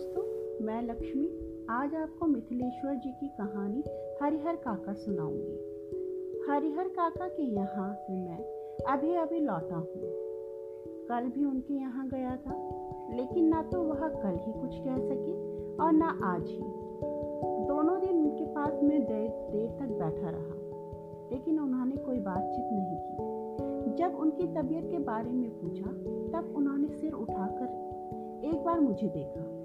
दोस्तों, मैं लक्ष्मी, आज आपको मिथिलेश्वर जी की कहानी हरिहर काका सुनाऊँगी। हरिहर काका के यहाँ से मैं अभी अभी लौटा हूँ। कल भी उनके यहाँ गया था, लेकिन ना तो वह कल ही कुछ कह सके और ना आज ही। दोनों दिन उनके पास मैं देर देर तक बैठा रहा, लेकिन उन्होंने कोई बातचीत नहीं की। जब उनकी तबीयत के बारे में पूछा, तब उन्होंने सिर उठाकर एक बार मुझे देखा।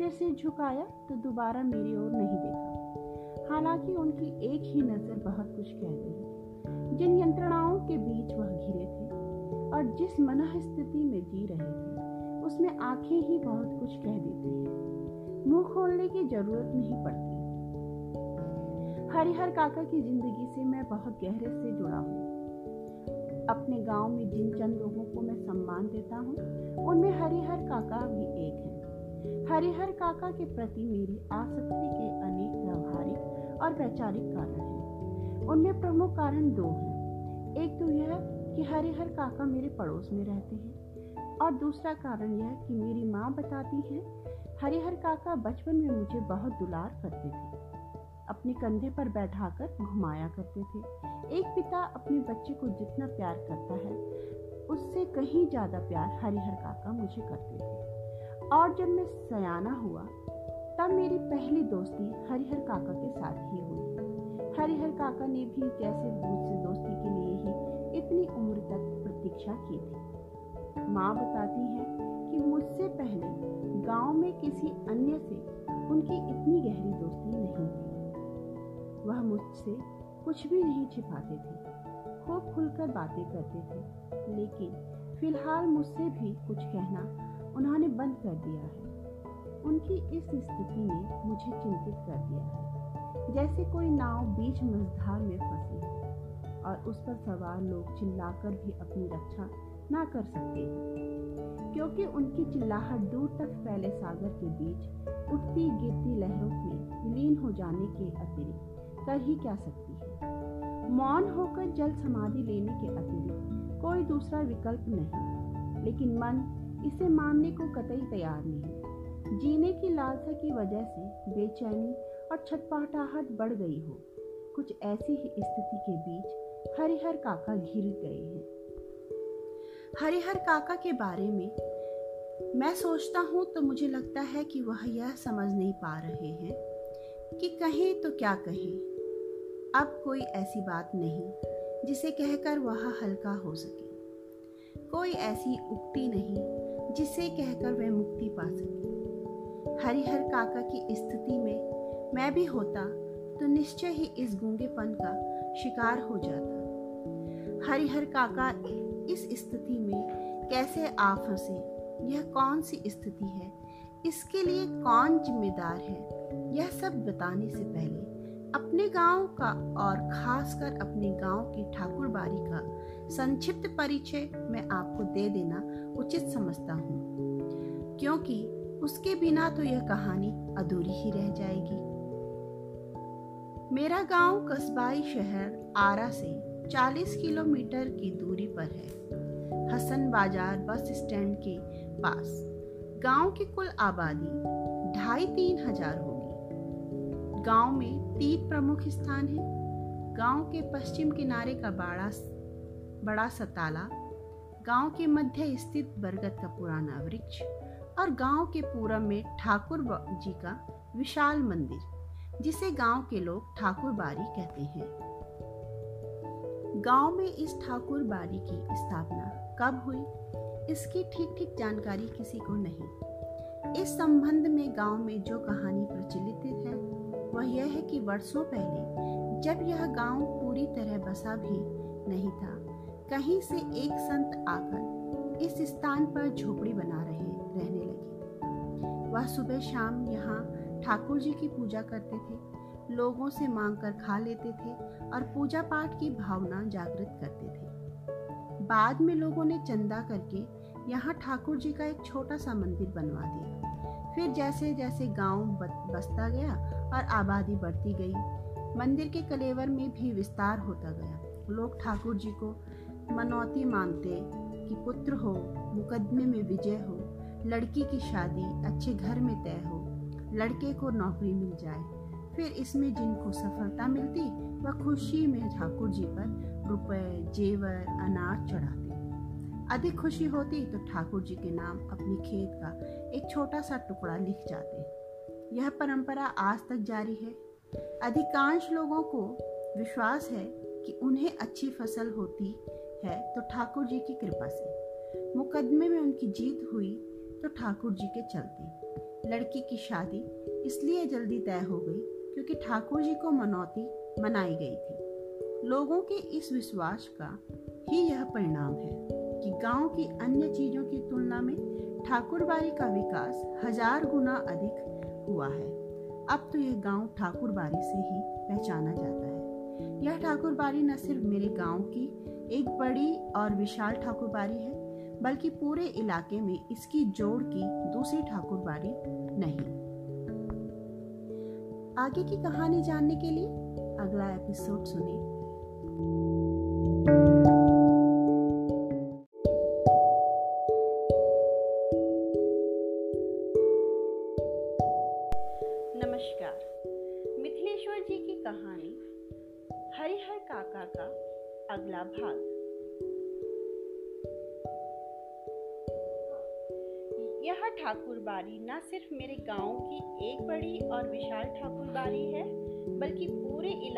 फिर सिर झुकाया तो दोबारा मेरी ओर नहीं देखा। हालाँकि उनकी एक ही नज़र बहुत कुछ कह गई जिन यंत्रणाओं के बीच वह घिरे थे और जिस मन स्थिति में जी रहे थे, उसमें आँखें ही बहुत कुछ कह देती हैं। मुँह खोलने की ज़रूरत नहीं पड़ती। हरिहर काका की ज़िंदगी से मैं बहुत गहरे से जुड़ा हूँ। अपने गाँव में जिन चंद लोगों को मैं सम्मान देता हूँ, उनमें हरिहर काका भी एक है। हरिहर काका के प्रति मेरी आसक्ति के अनेक व्यवहारिक और वैचारिक कारण हैं। उनमें प्रमुख कारण दो हैं। एक तो यह कि हरिहर काका मेरे पड़ोस में रहते हैं और दूसरा कारण यह कि मेरी माँ बताती है, हरिहर काका बचपन में मुझे बहुत दुलार करते थे। अपने कंधे पर बैठाकर घुमाया करते थे। एक पिता अपने बच्चे को जितना प्यार करता है, उससे कहीं ज़्यादा प्यार हरिहर काका मुझे करते थे। और जब मैं सयाना हुआ, तब मेरी पहली दोस्ती हरिहर काका के साथ ही हुई। हरिहर काका ने भी जैसे मुझसे दोस्ती के लिए ही इतनी उम्र तक प्रतीक्षा की थी। माँ बताती है कि मुझसे पहले गाँव में किसी अन्य से उनकी इतनी गहरी दोस्ती नहीं थी। वह मुझसे कुछ भी नहीं छिपाते थे, खूब खुलकर बातें करते थे, लेकिन फ़िलहाल मुझसे भी कुछ कहना उन्होंने बंद कर दिया है। उनकी इस स्थिति ने मुझे चिंतित कर दिया है। जैसे कोई नाव बीच मझधार में फंसी है और उस पर सवार लोग चिल्लाकर भी अपनी रक्षा ना कर सकते क्योंकि उनकी चिल्लाहट दूर तक फैले सागर के बीच उठती गिरती लहरों में विलीन हो जाने के अतिरिक्त कर ही क्या सकती है? मौन होकर जल समाधि लेने के अतिरिक्त कोई दूसरा विकल्प नहीं। लेकिन मन इसे मानने को कतई तैयार नहीं। जीने की लालसा की वजह से बेचैनी और छटपटाहट बढ़ गई हो। कुछ ऐसी ही स्थिति के बीच हरिहर काका घिर गए हैं। हरिहर काका के बारे में मैं सोचता हूँ तो मुझे लगता है कि वह यह समझ नहीं पा रहे हैं कि कहें तो क्या कहें। अब कोई ऐसी बात नहीं जिसे कहकर वह हल्का हो सके। कोई ऐसी उक्ति नहीं जिसे कहकर वह मुक्ति पा सके। हरिहर काका की स्थिति में मैं भी होता तो निश्चय ही इस गूंगेपन का शिकार हो जाता। हरिहर काका इस स्थिति में कैसे आ फंसे? यह कौन सी स्थिति है? इसके लिए कौन जिम्मेदार है? यह सब बताने से पहले अपने गाँव का और खासकर अपने गाँव की ठाकुर बारी का संक्षिप्त परिचय मैं आपको दे देना उचित समझता हूँ। क्योंकि उसके बिना तो यह कहानी अधूरी ही रह जाएगी। मेरा गाँव कस्बाई शहर आरा से 40 किलोमीटर की दूरी पर है। हसन बाज़ार बस स्टैंड के पास। गाँव की कुल आबादी ढाई तीन हज़ार हो गाँव में तीन प्रमुख स्थान हैं। गाँव के पश्चिम किनारे का बड़ा बड़ा सताला गाँव के मध्य स्थित बरगद का पुराना वृक्ष और गाँव के पूरब में ठाकुर जी का विशाल मंदिर, जिसे गाँव के लोग ठाकुर बारी कहते हैं। गाँव में इस ठाकुर बारी की स्थापना कब हुई, इसकी ठीक ठीक जानकारी किसी को नहीं। इस संबंध में गाँव में जो कहानी प्रचलित वह यह है कि वर्षों पहले जब यह गाँव पूरी तरह बसा भी नहीं था, कहीं से एक संत आकर इस स्थान पर झोपड़ी बना रहे, रहने लगे। वह सुबह शाम यहाँ ठाकुर जी की पूजा करते थे, लोगों से मांग कर खा लेते थे और पूजा पाठ की भावना जागृत करते थे। बाद में लोगों ने चंदा करके यहाँ ठाकुर जी का एक छोटा सा मंदिर बनवा दिया। फिर जैसे जैसे गाँव बसता गया और आबादी बढ़ती गई, मंदिर के कलेवर में भी विस्तार होता गया। लोग ठाकुर जी को मनौती मांगते कि पुत्र हो, मुकदमे में विजय हो, लड़की की शादी अच्छे घर में तय हो, लड़के को नौकरी मिल जाए। फिर इसमें जिनको सफलता मिलती, वह खुशी में ठाकुर जी पर रुपए, जेवर, अनाज चढ़ाते। अधिक खुशी होती तो ठाकुर जी के नाम अपने खेत का एक छोटा सा टुकड़ा लिख जाते यह परंपरा आज तक जारी है। अधिकांश लोगों को विश्वास है कि उन्हें अच्छी फ़सल होती है तो ठाकुर जी की कृपा से। मुकदमे में उनकी जीत हुई तो ठाकुर जी के चलते। लड़की की शादी इसलिए जल्दी तय हो गई क्योंकि ठाकुर जी को मनौती मनाई गई थी। लोगों के इस विश्वास का ही यह परिणाम है। कि गाँव की अन्य चीज़ों की तुलना में ठाकुरबाड़ी का विकास हज़ार गुना अधिक हुआ है। अब तो यह गाँव ठाकुरबाड़ी से ही पहचाना जाता है। यह ठाकुरबाड़ी न सिर्फ़ मेरे गाँव की एक बड़ी और विशाल ठाकुरबाड़ी है, बल्कि पूरे इलाके में इसकी जोड़ की दूसरी ठाकुरबाड़ी नहीं। आगे की कहानी जानने के लिए अगला एपिसोड सुने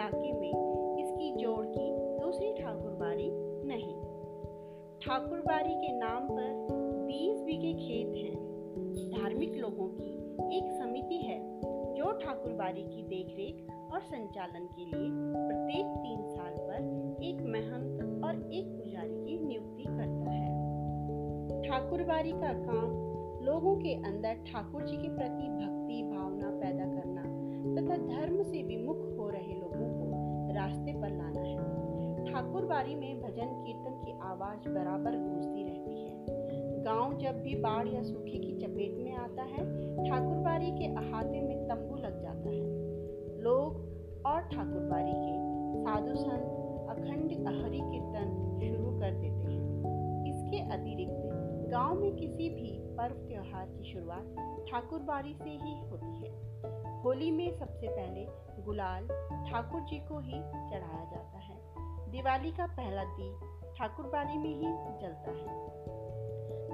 इलाके में इसकी जोड़ की दूसरी ठाकुरबाड़ी नहीं। ठाकुरबाड़ी के नाम पर 20 बीघे खेत हैं। धार्मिक लोगों की एक समिति है, जो ठाकुरबाड़ी की देखरेख और संचालन के लिए प्रत्येक तीन साल पर एक महंत और एक पुजारी की नियुक्ति करता है। ठाकुरबाड़ी का काम लोगों के अंदर ठाकुर जी के प्रति भक्ति भावना पैदा करना तथा धर्म से विमुख ठाकुर बाड़ी में भजन कीर्तन की आवाज़ बराबर गूंजती रहती है। गाँव जब भी बाढ़ या सूखे की चपेट में आता है ठाकुरबाड़ी के अहाते में तंबू लग जाता है। लोग और ठाकुरबाड़ी के साधु संत अखंड हरि कीर्तन शुरू कर देते हैं। इसके अतिरिक्त गाँव में किसी भी पर्व त्योहार की शुरुआत ठाकुर बाड़ी से ही होती है। होली में सबसे पहले गुलाल ठाकुर जी को ही चढ़ाया जाता है दिवाली का पहला दीप ठाकुर बाड़ी में ही जलता है।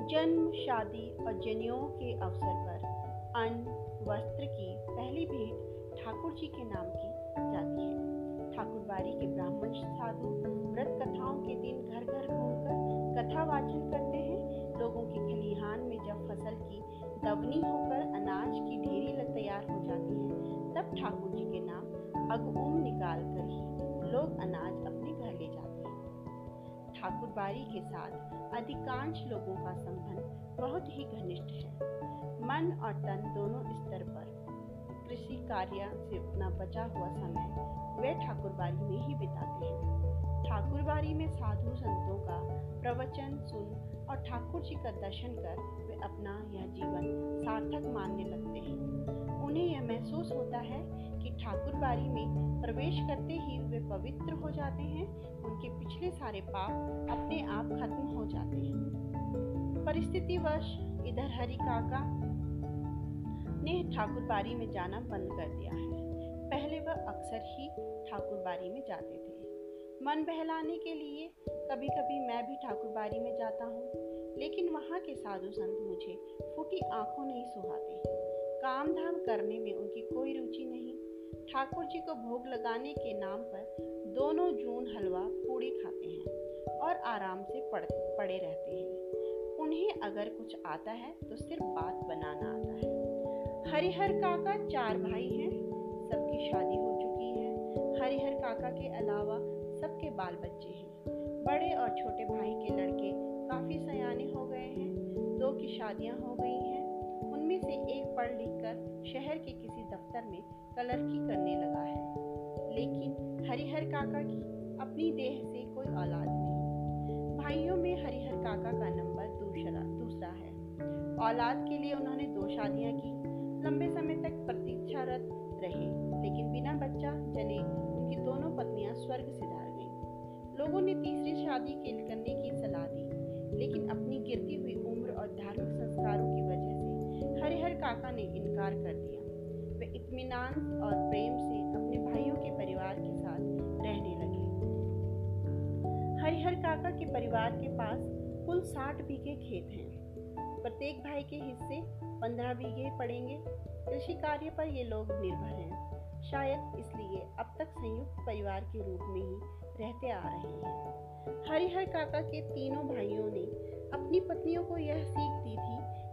जन्म, शादी और जनियों के अवसर पर अन्न, वस्त्र की पहली भेंट ठाकुर जी के नाम की जाती है। ठाकुरबाड़ी के ब्राह्मण साधु व्रत कथाओं के दिन घर घर घूमकर कथा वाचन करते हैं। लोगों के खलिहान में जब फ़सल की दबनी होकर अनाज की ढेरी तैयार हो जाती है, तब ठाकुर जी के नाम अगुम निकाल कर ही लोग अनाज अपने हैं ठाकुर बाड़ी के साथ अधिकांश लोगों का संबंध बहुत ही घनिष्ठ है। मन और तन दोनों स्तर पर कृषि कार्य से अपना बचा हुआ समय वे ठाकुरबाड़ी में ही बिताते हैं। ठाकुरबाड़ी में साधु संतों का प्रवचन सुन और ठाकुर जी का दर्शन कर वे अपना यह जीवन सार्थक मानने लगते हैं। उन्हें यह महसूस होता है कि ठाकुर बाड़ी में प्रवेश करते ही वे पवित्र हो जाते हैं। उनके पिछले सारे पाप अपने आप खत्म हो जाते हैं। परिस्थितिवश इधर हरि काका ने ठाकुर बाड़ी में जाना बंद कर दिया है। पहले वह अक्सर ही ठाकुर बाड़ी में जाते थे। मन बहलाने के लिए कभी कभी मैं भी ठाकुरबाड़ी में जाता हूँ, लेकिन वहाँ के साधु संत मुझे फूटी आँखों नहीं सुहाते। काम धाम करने में उनकी कोई रुचि नहीं। ठाकुर जी को भोग लगाने के नाम पर दोनों जून हलवा पूड़ी खाते हैं और आराम से पड़, पड़े रहते हैं। उन्हें अगर कुछ आता है तो सिर्फ़ बात बनाना आता है। हरिहर काका चार भाई हैं, सबकी शादी हो चुकी है। हरिहर काका के अलावा सबके बाल बच्चे हैं। बड़े और छोटे भाई के लड़के काफ़ी सयाने हो गए हैं। दो की शादियाँ हो गई उनमें से एक पढ़ लिख कर शहर के किसी दफ्तर में कलरकी करने लगा है। लेकिन हरिहर काका की अपनी देह से कोई औलाद नहीं। भाइयों में हरिहर काका का नंबर दूसरा दूसरा है। औलाद के लिए उन्होंने दो शादियाँ की। लंबे समय तक प्रतीक्षारत रहे, लेकिन बिना बच्चा जने उनकी दोनों पत्नियाँ स्वर्ग सिधार लोगों ने तीसरी शादी के करने की सलाह दी, लेकिन अपनी गिरती हुई उम्र और धार्मिक संस्कारों की काका ने इनकार कर दिया। इत्मीनान और प्रेम से अपने भाइयों के परिवार के साथ रहने लगे। हरिहर काका के परिवार के पास कुल साठ बीघे खेत हैं। प्रत्येक भाई के हिस्से पंद्रह बीघे पड़ेंगे। कृषि कार्य पर ये लोग निर्भर हैं। शायद इसलिए अब तक संयुक्त परिवार के रूप में ही रहते आ रहे हैं। हरिहर काका के तीनों भाइयों ने अपनी पत्नियों को यह सीख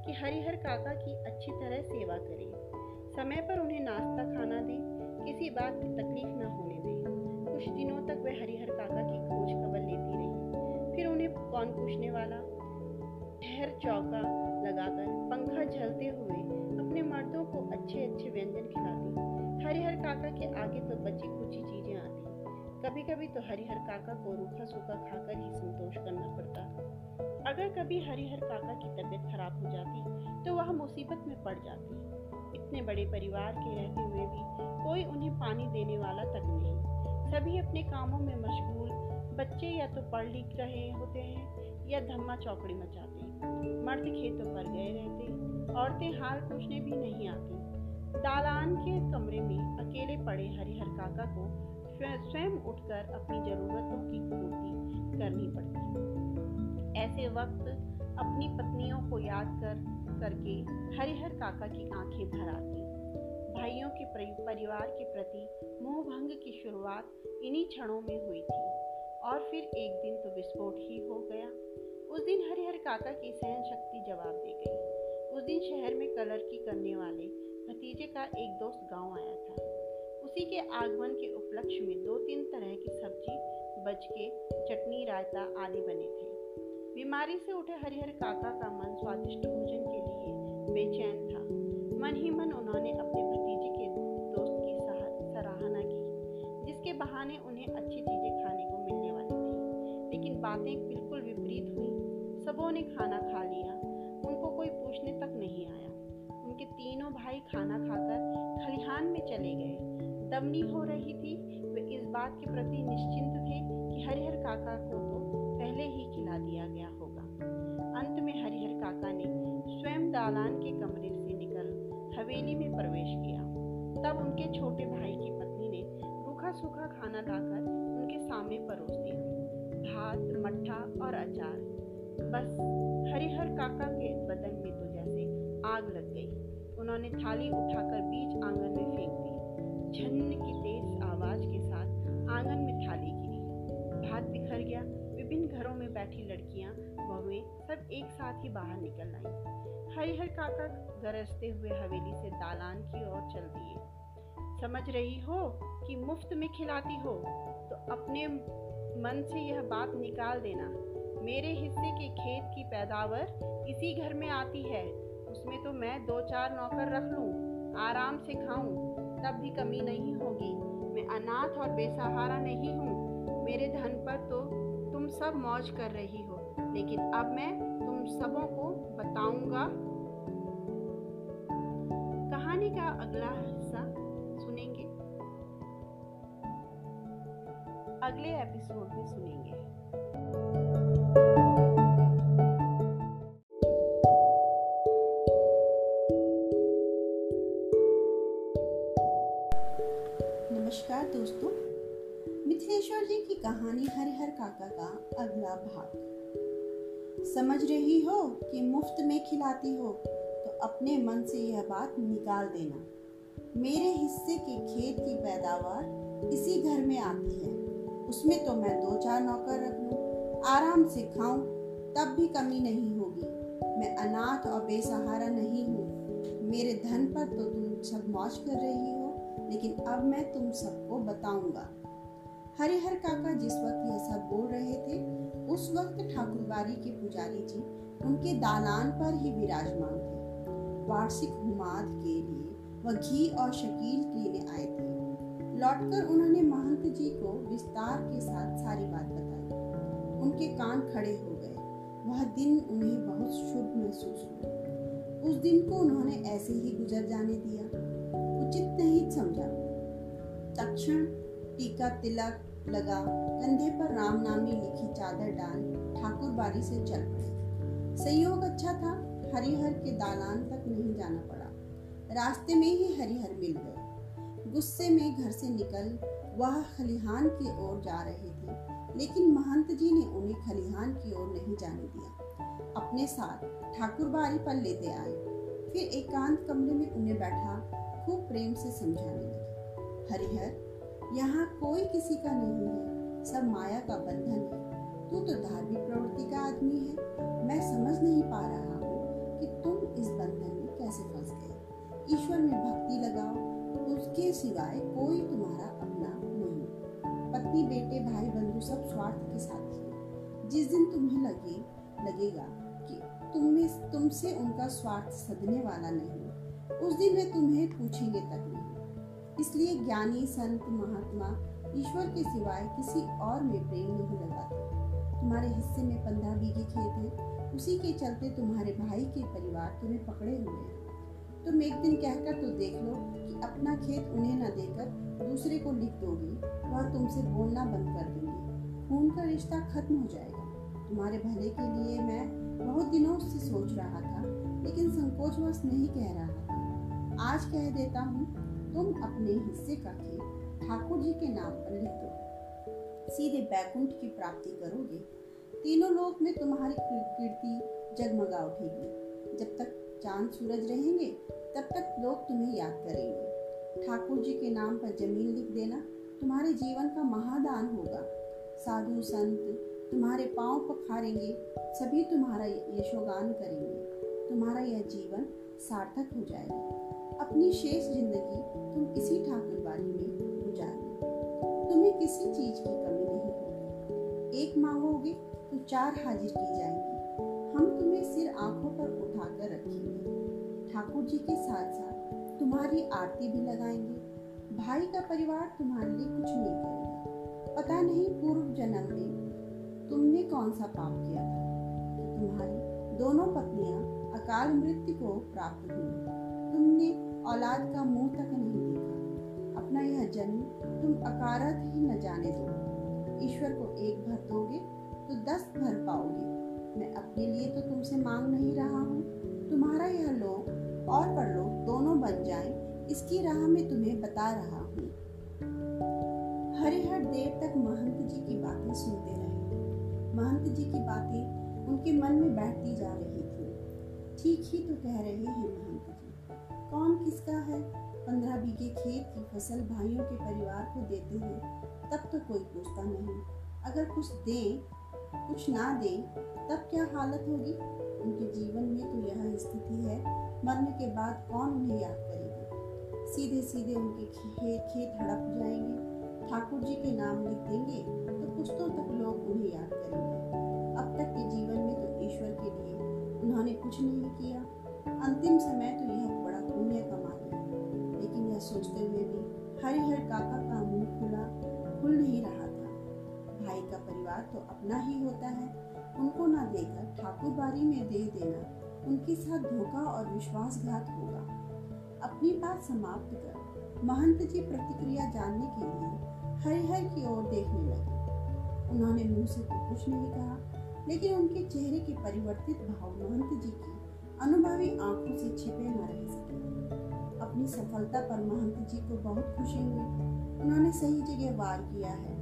कि हरिहर काका की अच्छी तरह सेवा करें। समय पर उन्हें नाश्ता खाना दें, किसी बात की तकलीफ़ न होने दें। कुछ दिनों तक वह हरिहर काका की खोज खबर लेती रही। फिर उन्हें कौन पूछने वाला? ठहर चौका लगाकर पंखा झलते हुए अपने मर्दों को अच्छे अच्छे व्यंजन खिलाती। हरिहर काका के आगे तो बची कुची चीज़ें आती। कभी कभी तो हरिहर काका को रूखा सूखा खाकर ही संतोष करना पड़ता। अगर कभी हरिहर काका की तबीयत खराब हो जाती तो वह मुसीबत में पड़ जाती। इतने बड़े परिवार के रहते हुए भी कोई उन्हें पानी देने वाला तक नहीं। सभी अपने कामों में मशगूल, बच्चे या तो पढ़ लिख रहे होते हैं, या धम्मा चौकड़ी मचाते मर्द खेतों पर गए रहते, औरतें हाल पूछने भी नहीं आती। दालान के कमरे में अकेले पड़े हरिहर काका को स्वयं उठकर अपनी ज़रूरतों की पूर्ति करनी पड़ती। ऐसे वक्त अपनी पत्नियों को याद कर, करके हरिहर काका की आँखें भर आती। भाइयों के परिवार के प्रति मोह भंग की शुरुआत इन्हीं क्षणों में हुई थी, और फिर एक दिन तो विस्फोट ही हो गया। उस दिन हरिहर काका की सहन शक्ति जवाब दे गई। उस दिन शहर में कलर की करने वाले भतीजे का एक दोस्त गाँव आया था। उसी के आगमन के उपलक्ष्य में दो तीन तरह की सब्ज़ी बच के चटनी, रायता आदि बने थे। बीमारी से उठे हरिहर काका का मन स्वादिष्ट भोजन के लिए बेचैन था। मन ही मन उन्होंने अपने भतीजे के दोस्त की सराहना की, जिसके बहाने उन्हें अच्छी चीज़ें खाने को मिलने वाली थी। लेकिन बातें बिल्कुल विपरीत हुई। सबों ने खाना खा लिया। उनको कोई पूछने तक नहीं आया। उनके तीनों भाई खाना खाकर खलिहान में चले गए। दमनी हो रही थी। वे इस बात के प्रति निश्चिंत थे कि हरिहर काका को तो पहले ही खिला दिया गया होगा। अंत में हरिहर काका ने स्वयं दालान के कमरे से निकल हवेली में प्रवेश किया। तब उनके छोटे भाई की पत्नी ने रूखा सूखा खाना लाकर उनके सामने परोस दिया। भात, मट्ठा और अचार। बस हरिहर काका के बदन में तो जैसे आग लग गई। उन्होंने थाली उठाकर बीच आँगन में फेंक दी। झन्न की तेज आवाज़ के साथ आँगन में थाली गिरी। भात बिखर गया। विभिन्न घरों में बैठी लड़कियाँ बहुएँ सब एक साथ ही बाहर निकल आई। हरिहर काका गरजते हुए हवेली से दालान की ओर चल दिए। समझ रही हो कि मुफ़्त में खिलाती हो तो अपने मन से यह बात निकाल देना। मेरे हिस्से के खेत की पैदावार इसी घर में आती है। उसमें तो मैं दो चार नौकर रख लूँ, आराम से खाऊं, तब भी कमी नहीं होगी। मैं अनाथ और बेसहारा नहीं हूँ। मेरे धन पर तो सब मौज कर रही हो। लेकिन अब मैं तुम सबों को बताऊँगा। कहानी का अगला हिस्सा सुनेंगे। अगले एपिसोड में सुनेंगे। काका का अगला भाग। समझ रही हो कि मुफ़्त में खिलाती हो तो अपने मन से यह बात निकाल देना। मेरे हिस्से के खेत की पैदावार इसी घर में आती है। उसमें तो मैं दो चार नौकर रख लूँ, आराम से खाऊं, तब भी कमी नहीं होगी। मैं अनाथ और बेसहारा नहीं हूँ। मेरे धन पर तो तुम सब मौज कर रही हो, लेकिन अब मैं तुम सबको बताऊँगा। हरिहर काका जिस वक्त यह सब बोल रहे थे, उस वक्त ठाकुरबाड़ी के पुजारी जी उनके दालान पर ही विराजमान थे। वार्षिक हुमाद के लिए वह घी और शकील लेने आए थे। लौटकर उन्होंने महंत जी को विस्तार के साथ सारी बात बताई। उनके कान खड़े हो गए। वह दिन उन्हें बहुत शुभ महसूस हुआ। उस दिन को उन्होंने ऐसे ही गुजर जाने दिया। उचित नहीं समझा। तक्षण, टीका तिलक लगा। कंधे पर राम नामी लिखी चादर डाल ठाकुर बारी से चल पड़े। संयोग अच्छा था, हरिहर के दालान तक नहीं जाना पड़ा। रास्ते में ही हरिहर मिल गए। गुस्से में घर से निकल वह खलिहान की ओर जा रहे थे, लेकिन महंत जी ने उन्हें खलिहान की ओर नहीं जाने दिया। अपने साथ ठाकुर बारी पर लेते आए। फिर एकांत कमरे में उन्हें बैठा, खूब प्रेम से समझाने लगे। हरिहर यहाँ कोई किसी का नहीं है। सब माया का बंधन है। तू तो धार्मिक प्रवृत्ति का आदमी है। मैं समझ नहीं पा रहा हूँ कि तुम इस बंधन में कैसे फंस गए। ईश्वर में भक्ति लगाओ, उसके सिवाय कोई तुम्हारा अपना नहीं। पत्नी, बेटे, भाई, बंधु सब स्वार्थ के साथ ही। जिस दिन तुम्हें लगे, लगेगा कि तुमसे उनका स्वार्थ सदने वाला नहीं, उस दिन वे तुम्हें पूछेंगे तक इसलिए ज्ञानी संत महात्मा ईश्वर के सिवाय किसी और में प्रेम नहीं लगाते। तुम्हारे हिस्से में पंद्रह बीघे खेत है, उसी के चलते तुम्हारे भाई के परिवार तुम्हें पकड़े हुए हैं। तुम एक दिन कहकर तो देख लो कि अपना खेत उन्हें न देकर दूसरे को लिख दोगी, वह तुमसे बोलना बंद कर देंगे। खून का रिश्ता खत्म हो जाएगा। तुम्हारे भले के लिए मैं बहुत दिनों से सोच रहा था, लेकिन संकोचवश नहीं कह रहा था। आज कह देता हूँ तुम अपने हिस्से का खेत ठाकुर जी के नाम पर लिख दो। सीधे बैकुंठ की प्राप्ति करोगे। तीनों लोक में तुम्हारी कीर्ति जगमगा उठेगी। जब तक चाँद सूरज रहेंगे, तब तक लोग तुम्हें याद करेंगे। ठाकुर जी के नाम पर ज़मीन लिख देना तुम्हारे जीवन का महादान होगा। साधु संत तुम्हारे पाँव पखारेंगे सभी तुम्हारा यशोगान करेंगे। तुम्हारा यह जीवन सार्थक हो जाएगा। अपनी शेष ज़िंदगी तुम इसी ठाकुर बाड़ी में गुजार तुम्हें किसी चीज़ की कमी नहीं एक मांगोगे तो चार हाजिर की जाएँगी। हम तुम्हें सिर आँखों पर उठाकर रखेंगे। ठाकुर जी के साथ साथ तुम्हारी आरती भी लगाएँगे। भाई का परिवार तुम्हारे लिए कुछ नहीं करेगा। पता नहीं पूर्व जन्म में तुमने कौन सा पाप किया था। कि तुम्हारी दोनों पत्नियाँ अकाल मृत्यु को प्राप्त हुई। तुमने औलाद का मुँह तक नहीं देखा। अपना यह जन्म तुम अकारत ही न जाने दो। ईश्वर को एक भर दोगे तो दस भर पाओगे। मैं अपने लिए तो तुमसे मांग नहीं रहा हूँ। तुम्हारा यह लोक और परलोक दोनों बन जाए, इसकी राह में तुम्हें बता रहा हूँ। हरिहर देर तक महंत जी की बातें सुनते रहे। महंत जी की बातें उनके मन में बैठती जा रही थी। ठीक ही तो कह रहे हैं महंत। कौन किसका है? पंद्रह बीघे खेत की फ़सल भाइयों के परिवार को देते हैं तब तो कोई पूछता नहीं। अगर कुछ दे, कुछ ना दे, तब क्या हालत होगी? उनके जीवन में तो यह स्थिति है, मरने के बाद कौन उन्हें याद करेगा? सीधे सीधे उनके खेत खेत हड़प जाएँगे। ठाकुर जी के नाम लिख देंगे तो पुश्तों तक लोग उन्हें याद करेंगे। अब तक के जीवन में तो ईश्वर के लिए उन्होंने कुछ नहीं किया। अंतिम समय तो यह बड़ा पुण्य कमा लिया लेकिन यह सोचते हुए भी हरिहर काका का मुँह खुला, खुल नहीं रहा था। भाई का परिवार तो अपना ही होता है। उनको ना देकर ठाकुर बारी में दे देना उनके साथ धोखा और विश्वासघात होगा। अपनी बात समाप्त कर महंत जी प्रतिक्रिया जानने के लिए हरिहर की ओर देखने लगे। उन्होंने मुँह से तो कुछ नहीं कहा, लेकिन उनके चेहरे के परिवर्तित भाव महंत जी की अनुभवी आँखों से छिपे न रह सके। अपनी सफलता पर महंत जी को बहुत खुशी हुई। उन्होंने सही जगह वार किया है।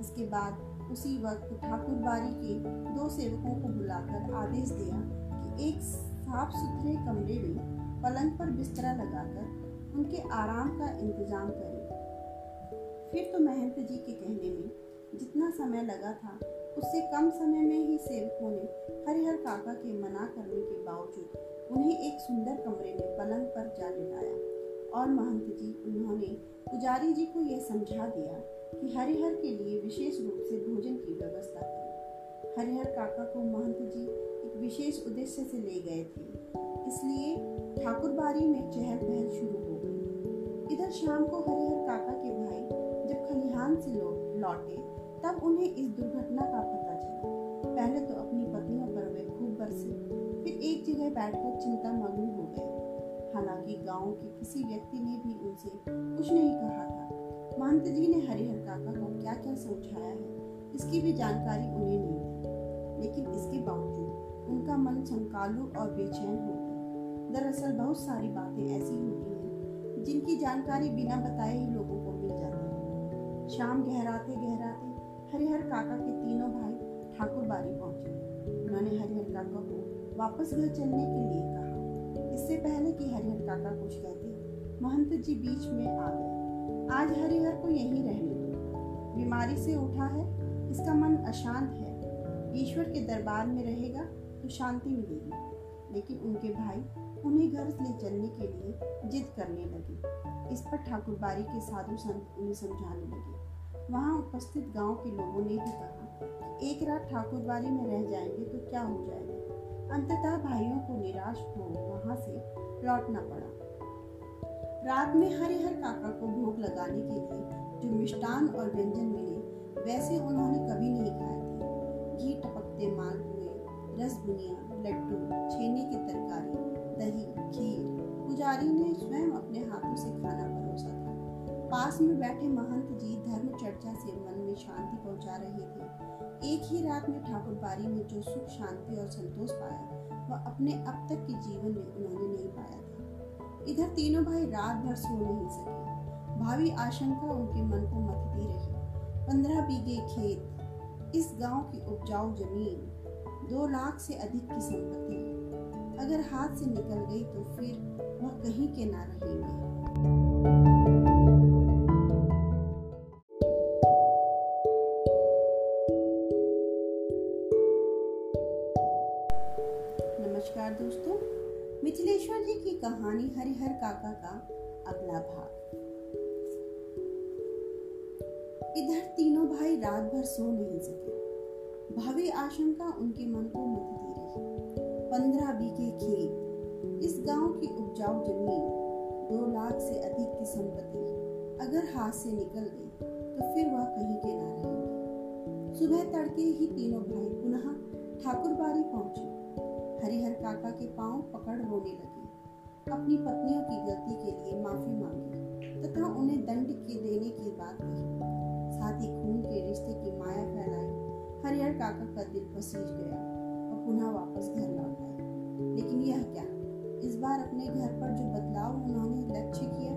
इसके बाद उसी वक्त ठाकुर बारी के दो सेवकों को बुलाकर आदेश दिया कि एक साफ़ सुथरे कमरे में पलंग पर बिस्तरा लगाकर उनके आराम का इंतज़ाम करें। फिर तो महंत जी के कहने में जितना समय लगा था, उससे कम समय में ही सेवकों ने हरिहर काका के मना करने बावजूद उन्हें एक सुंदर कमरे में पलंग पर जा लिटाया। और महंत जी, उन्होंने पुजारी जी को यह समझा दिया कि हरिहर के लिए विशेष रूप से भोजन की व्यवस्था करें हरिहर काका को महंत जी एक विशेष उद्देश्य से ले गए थे। इसलिए ठाकुरबाड़ी में चहल पहल शुरू हो गई। इधर शाम को हरिहर काका के भाई जब खलिहान से लौटे, तब उन्हें इस दुर्घटना का पता चला। पहले तो अपनी पत्नियों पर वे खूब बरसे। फिर एक जगह बैठकर चिंता मग्न हो गए हालाँकि गाँव के किसी व्यक्ति ने भी उनसे कुछ नहीं कहा था। महंत जी ने हरिहर काका को क्या क्या समझाया है, इसकी भी जानकारी उन्हें नहीं थी। लेकिन इसके बावजूद उनका मन संकालु और बेचैन हो गया। दरअसल बहुत सारी बातें ऐसी होती हैं, जिनकी जानकारी बिना बताए ही लोगों को मिल जाती है। शाम गहराते गहराते हरिहर काका के तीनों भाई ठाकुर बारी पहुँचे। उन्होंने हरिहर काका को वापस घर चलने के लिए कहा। इससे पहले कि हरिहर काका कुछ कहते, महंत जी बीच में आ गए। आज हरिहर को यहीं रहने दो। बीमारी से उठा है, इसका मन अशांत है। ईश्वर के दरबार में रहेगा तो शांति मिलेगी। लेकिन उनके भाई उन्हें घर ले चलने के लिए जिद करने लगे। इस पर ठाकुर बारी के साधु संत उन्हें समझाने लगे। वहाँ उपस्थित गाँव के लोगों ने भी कहा कि एक रात ठाकुर बारी में रह जाएँगे तो क्या हो जाएगा? अंततः भाइयों को निराश हो वहाँ से लौटना पड़ा। रात में हरिहर काका को भोग लगाने के लिए जो मिष्टान और व्यंजन मिले, वैसे उन्होंने कभी नहीं खाए थे। घी टपकते मालपुए रस बुनिया लड्डू, छेने की तरकारी, दही, खीर, पुजारी ने स्वयं पास में बैठे महंत जी धर्म चर्चा से मन में शांति पहुँचा रहे थे। एक ही रात में ठाकुर बारी में जो सुख, शांति और संतोष पाया, वह अपने अब तक के जीवन में उन्होंने नहीं पाया था। इधर तीनों भाई रात भर सो नहीं सके। भावी आशंका उनके मन को मथती रही। पंद्रह बीघे खेत, इस गाँव की उपजाऊ ज़मीन, दो लाख से अधिक की संपत्ति। अगर हाथ से निकल गई तो फिर वह कहीं के ना रहेंगे। काका का अगला भाग। इधर तीनों भाई रात भर सो नहीं सके। भावी आशंका उनके मन को मथती रही। पंद्रह बीघे खेत इस गाँव की उपजाऊ ज़मीन दो लाख से अधिक की संपत्ति। अगर हाथ से निकल गई तो फिर वह कहीं के ना रहेंगे। सुबह तड़के ही तीनों भाई पुनः ठाकुर बाड़ी पहुँचे। हरिहर काका के पाँव पकड़ रोने लगे। अपनी पत्नियों की गलती के लिए माफ़ी मांगी तथा उन्हें दंड के देने की बात कही। साथ ही खून के रिश्ते की माया फैलाई, हरिहर काका का दिल पसीज गया और पुनः वापस घर लौट आए। लेकिन यह क्या? इस बार अपने घर पर जो बदलाव उन्होंने लक्ष्य किया,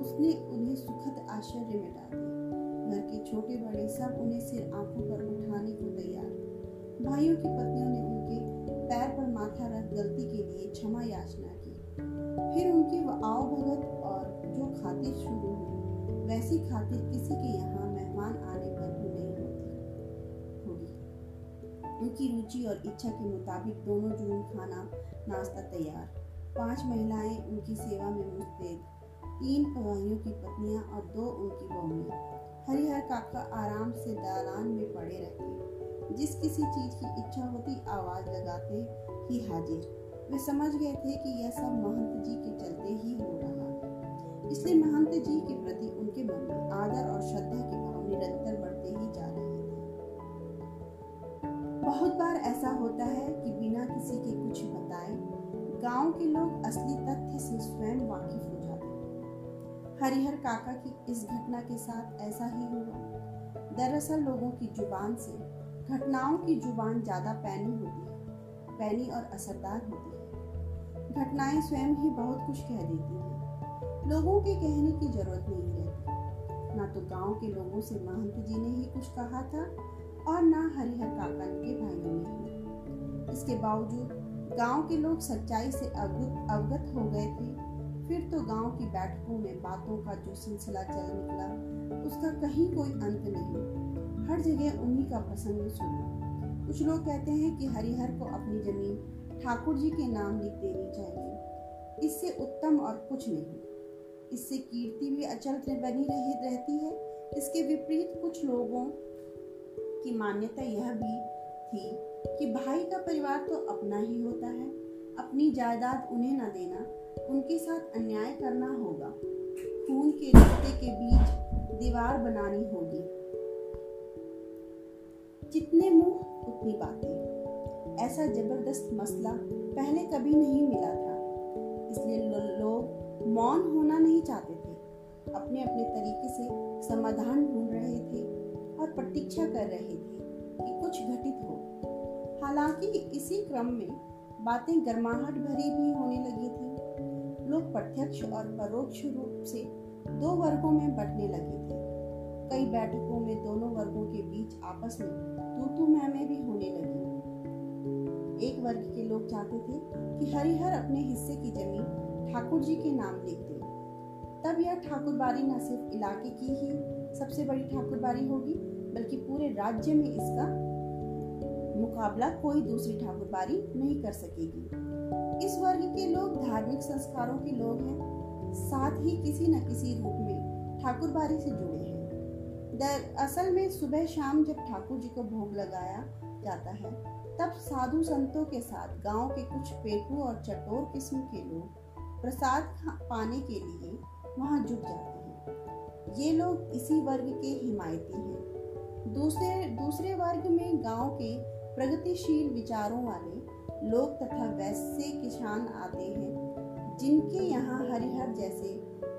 उसने उन्हें सुखद आश्चर्य में डाल दिया। घर के छोटे बड़े सब उन्हें सिर आँखों पर उठाने को तैयार। भाइयों की पत्नियों ने उनके पैर पर माथा रख गलती के लिए क्षमा याचना की। आओ भगत और जो खातिर शुरू हुई वैसी खातिर किसी के यहाँ मेहमान आने पर भी नहीं होती होगी। उनकी रुचि और इच्छा के मुताबिक दोनों जून खाना नाश्ता तैयार। पाँच महिलाएँ उनकी सेवा में मुस्तैद, तीन भाइयों की पत्नियाँ और दो उनकी बहुएँ हरिहर काका आराम से दालान में पड़े रहते, जिस किसी चीज़ की इच्छा होती आवाज़ लगाते ही हाजिर। वे समझ गए थे कि यह सब महंत जी के चलते ही हो रहा। है इसलिए महंत जी के प्रति उनके मन में आदर और श्रद्धा के भाव निरंतर बढ़ते ही जा रहे थे। बहुत बार ऐसा होता है कि बिना किसी के कुछ बताए, गाँव के लोग असली तथ्य से स्वयं वाकिफ हो जाते हैं। हरिहर काका की इस घटना के साथ ऐसा ही हुआ। दरअसल लोगों की ज़ुबान से, घटनाओं की ज़ुबान ज़्यादा पैनी होती है, पैनी और असरदार होती है। घटनाएँ स्वयं ही बहुत कुछ कह देती हैं। लोगों के कहने की ज़रूरत नहीं रहती। ना तो गाँव के लोगों से महंत जी ने ही कुछ कहा था और ना हरिहर काका के भाइयों ने इसके बावजूद गाँव के लोग सच्चाई से अवगत अवगत हो गए थे। फिर तो गाँव की बैठकों में बातों का जो सिलसिला चल निकला, उसका कहीं कोई अंत नहीं। हर जगह उन्हीं का प्रसंग सुना। कुछ लोग कहते हैं कि हरिहर को अपनी ज़मीन ठाकुर जी के नाम लिख देनी चाहिए। इससे उत्तम और कुछ नहीं। इससे कीर्ति भी अचल बनी रही रहती है। इसके विपरीत कुछ लोगों की मान्यता यह भी थी कि भाई का परिवार तो अपना ही होता है। अपनी जायदाद उन्हें न देना, उनके साथ अन्याय करना होगा। खून के रिश्ते के बीच दीवार बनानी होगी। जितने मुँह, उतनी बातें। ऐसा ज़बरदस्त मसला पहले कभी नहीं मिला था। इसलिए लोग मौन होना नहीं चाहते थे। अपने अपने तरीके से समाधान ढूंढ रहे थे और प्रतीक्षा कर रहे थे कि कुछ घटित हो। हालाँकि इसी क्रम में बातें गर्माहट भरी भी होने लगी थी। लोग प्रत्यक्ष और परोक्ष रूप से दो वर्गों में बंटने लगे थे। कई बैठकों में दोनों वर्गों के बीच आपस में तू तू मैं भी होने लगी। एक वर्ग के लोग चाहते थे कि हरिहर अपने हिस्से की ज़मीन ठाकुर जी के नाम लिख दे। तब यह ठाकुरबारी न सिर्फ़ इलाके की ही सबसे बड़ी ठाकुरबारी होगी, बल्कि पूरे राज्य में इसका मुकाबला कोई दूसरी ठाकुरबारी नहीं कर सकेगी। इस वर्ग के लोग धार्मिक संस्कारों के लोग हैं, साथ ही किसी न किसी रूप में ठाकुरबारी से जुड़े हैं। असल में सुबह शाम जब ठाकुर जी को भोग लगाया जाता है तब साधु संतों के साथ गाँव के कुछ पेटू और चटोर किस्म के लोग प्रसाद पाने के लिए वहाँ जुट जाते हैं। ये लोग इसी वर्ग के हिमायती हैं। दूसरे दूसरे वर्ग में गाँव के प्रगतिशील विचारों वाले लोग तथा वैसे किसान आते हैं, जिनके यहाँ हरिहर जैसे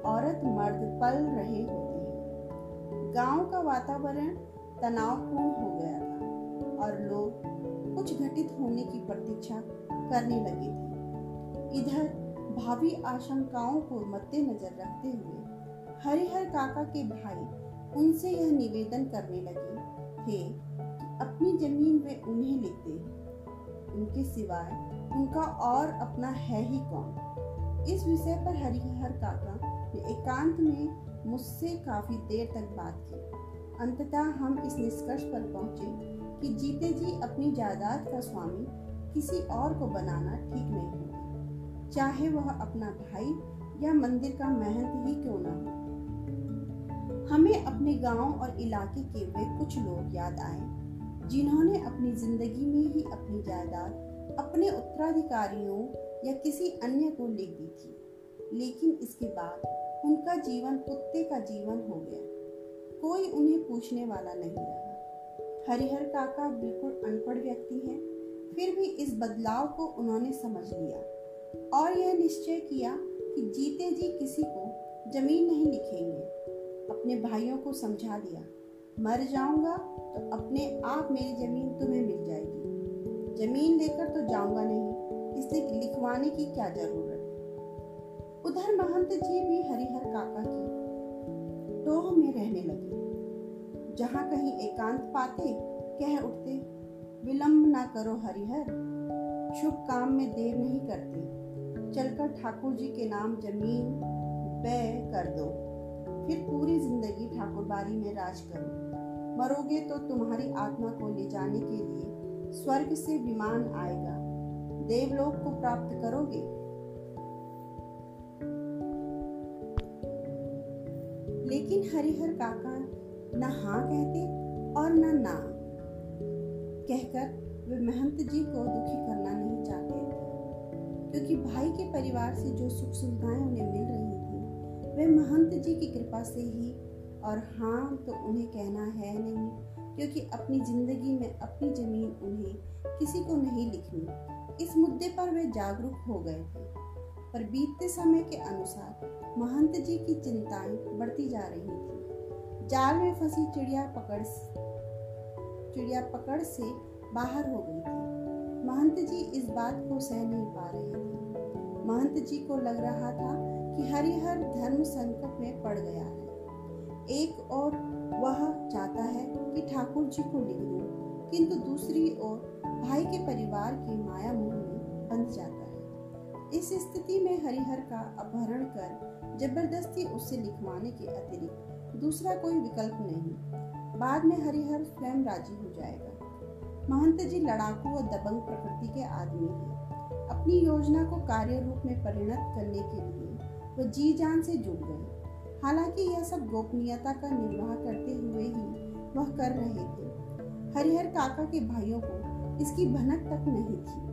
औरत मर्द पल रहे होते हैं। गाँव का वातावरण तनावपूर्ण हो गया था और लोग कुछ घटित होने की प्रतीक्षा करने लगे थे। इधर भावी आशंकाओं को मद्देनजर रखते हुए हरिहर काका के भाई उनसे यह निवेदन करने लगे थे कि अपनी ज़मीन वे उन्हें लेते। उनके सिवाय उनका और अपना है ही कौन? इस विषय पर हरिहर काका ने एकांत में मुझसे काफ़ी देर तक बात की। अंततः हम इस निष्कर्ष पर पहुँचे कि जीते जी अपनी जायदाद का स्वामी किसी और को बनाना ठीक नहीं होगा चाहे वह अपना भाई या मंदिर का महंत ही क्यों ना हो। हमें अपने गाँव और इलाके के वे कुछ लोग याद आए, जिन्होंने अपनी ज़िंदगी में ही अपनी जायदाद, अपने उत्तराधिकारियों या किसी अन्य को लिख दी थी। लेकिन इसके बाद उनका जीवन कुत्ते का जीवन हो गया। कोई उन्हें पूछने वाला नहीं रहा। हरिहर काका बिल्कुल अनपढ़ व्यक्ति हैं, फिर भी इस बदलाव को उन्होंने समझ लिया और यह निश्चय किया कि जीते जी किसी को ज़मीन नहीं लिखेंगे। अपने भाइयों को समझा दिया, मर जाऊँगा तो अपने आप मेरी ज़मीन तुम्हें मिल जाएगी। ज़मीन लेकर तो जाऊँगा नहीं, इसलिए लिखवाने की क्या ज़रूरत? उधर महंत जी भी हरिहर काका की टोह में रहने लगे। जहाँ कहीं एकांत पाते, कह उठते, विलंब ना करो हरिहर। शुभ काम में देर नहीं करते। चलकर ठाकुर जी के नाम ज़मीन, व्यय कर दो। फिर पूरी ज़िंदगी ठाकुरबारी में राज करो। मरोगे तो तुम्हारी आत्मा को ले जाने के लिए स्वर्ग से विमान आएगा। देवलोक को प्राप्त करोगे? लेकिन हरिहर काका न हाँ कहते और न ना। कहकर वे महंत जी को दुखी करना नहीं चाहते थे। क्योंकि भाई के परिवार से जो सुख सुविधाएँ उन्हें मिल रही थी, वे महंत जी की कृपा से ही और हाँ तो उन्हें कहना है नहीं, क्योंकि अपनी ज़िंदगी में अपनी ज़मीन उन्हें किसी को नहीं लिखनी। इस मुद्दे पर वे जागरूक हो गए थे। पर बीतते समय के अनुसार महंत जी की चिंताएँ बढ़ती जा रही जाल में फंसी चिड़िया पकड़ चिड़िया पकड़ से बाहर हो गई थी। महंत जी इस बात को सह नहीं पा रहे थे। महंत जी को लग रहा था कि हरिहर धर्म संकट में पड़ गया है। एक और वह चाहता है कि ठाकुर जी को लिख दूँ, किंतु दूसरी ओर भाई के परिवार की माया मोह में बंध जाता है। इस स्थिति में हरिहर का अपहरण कर ज़बरदस्ती उससे लिखवाने के अतिरिक्त दूसरा कोई विकल्प नहीं। बाद में हरिहर स्वयं राज़ी हो जाएगा। महंत जी लड़ाकू और दबंग प्रकृति के आदमी हैं। अपनी योजना को कार्य रूप में परिणत करने के लिए वह जी जान से जुट गए। हालाँकि यह सब गोपनीयता का निर्वाह करते हुए ही वह कर रहे थे। हरिहर काका के भाइयों को इसकी भनक तक नहीं थी।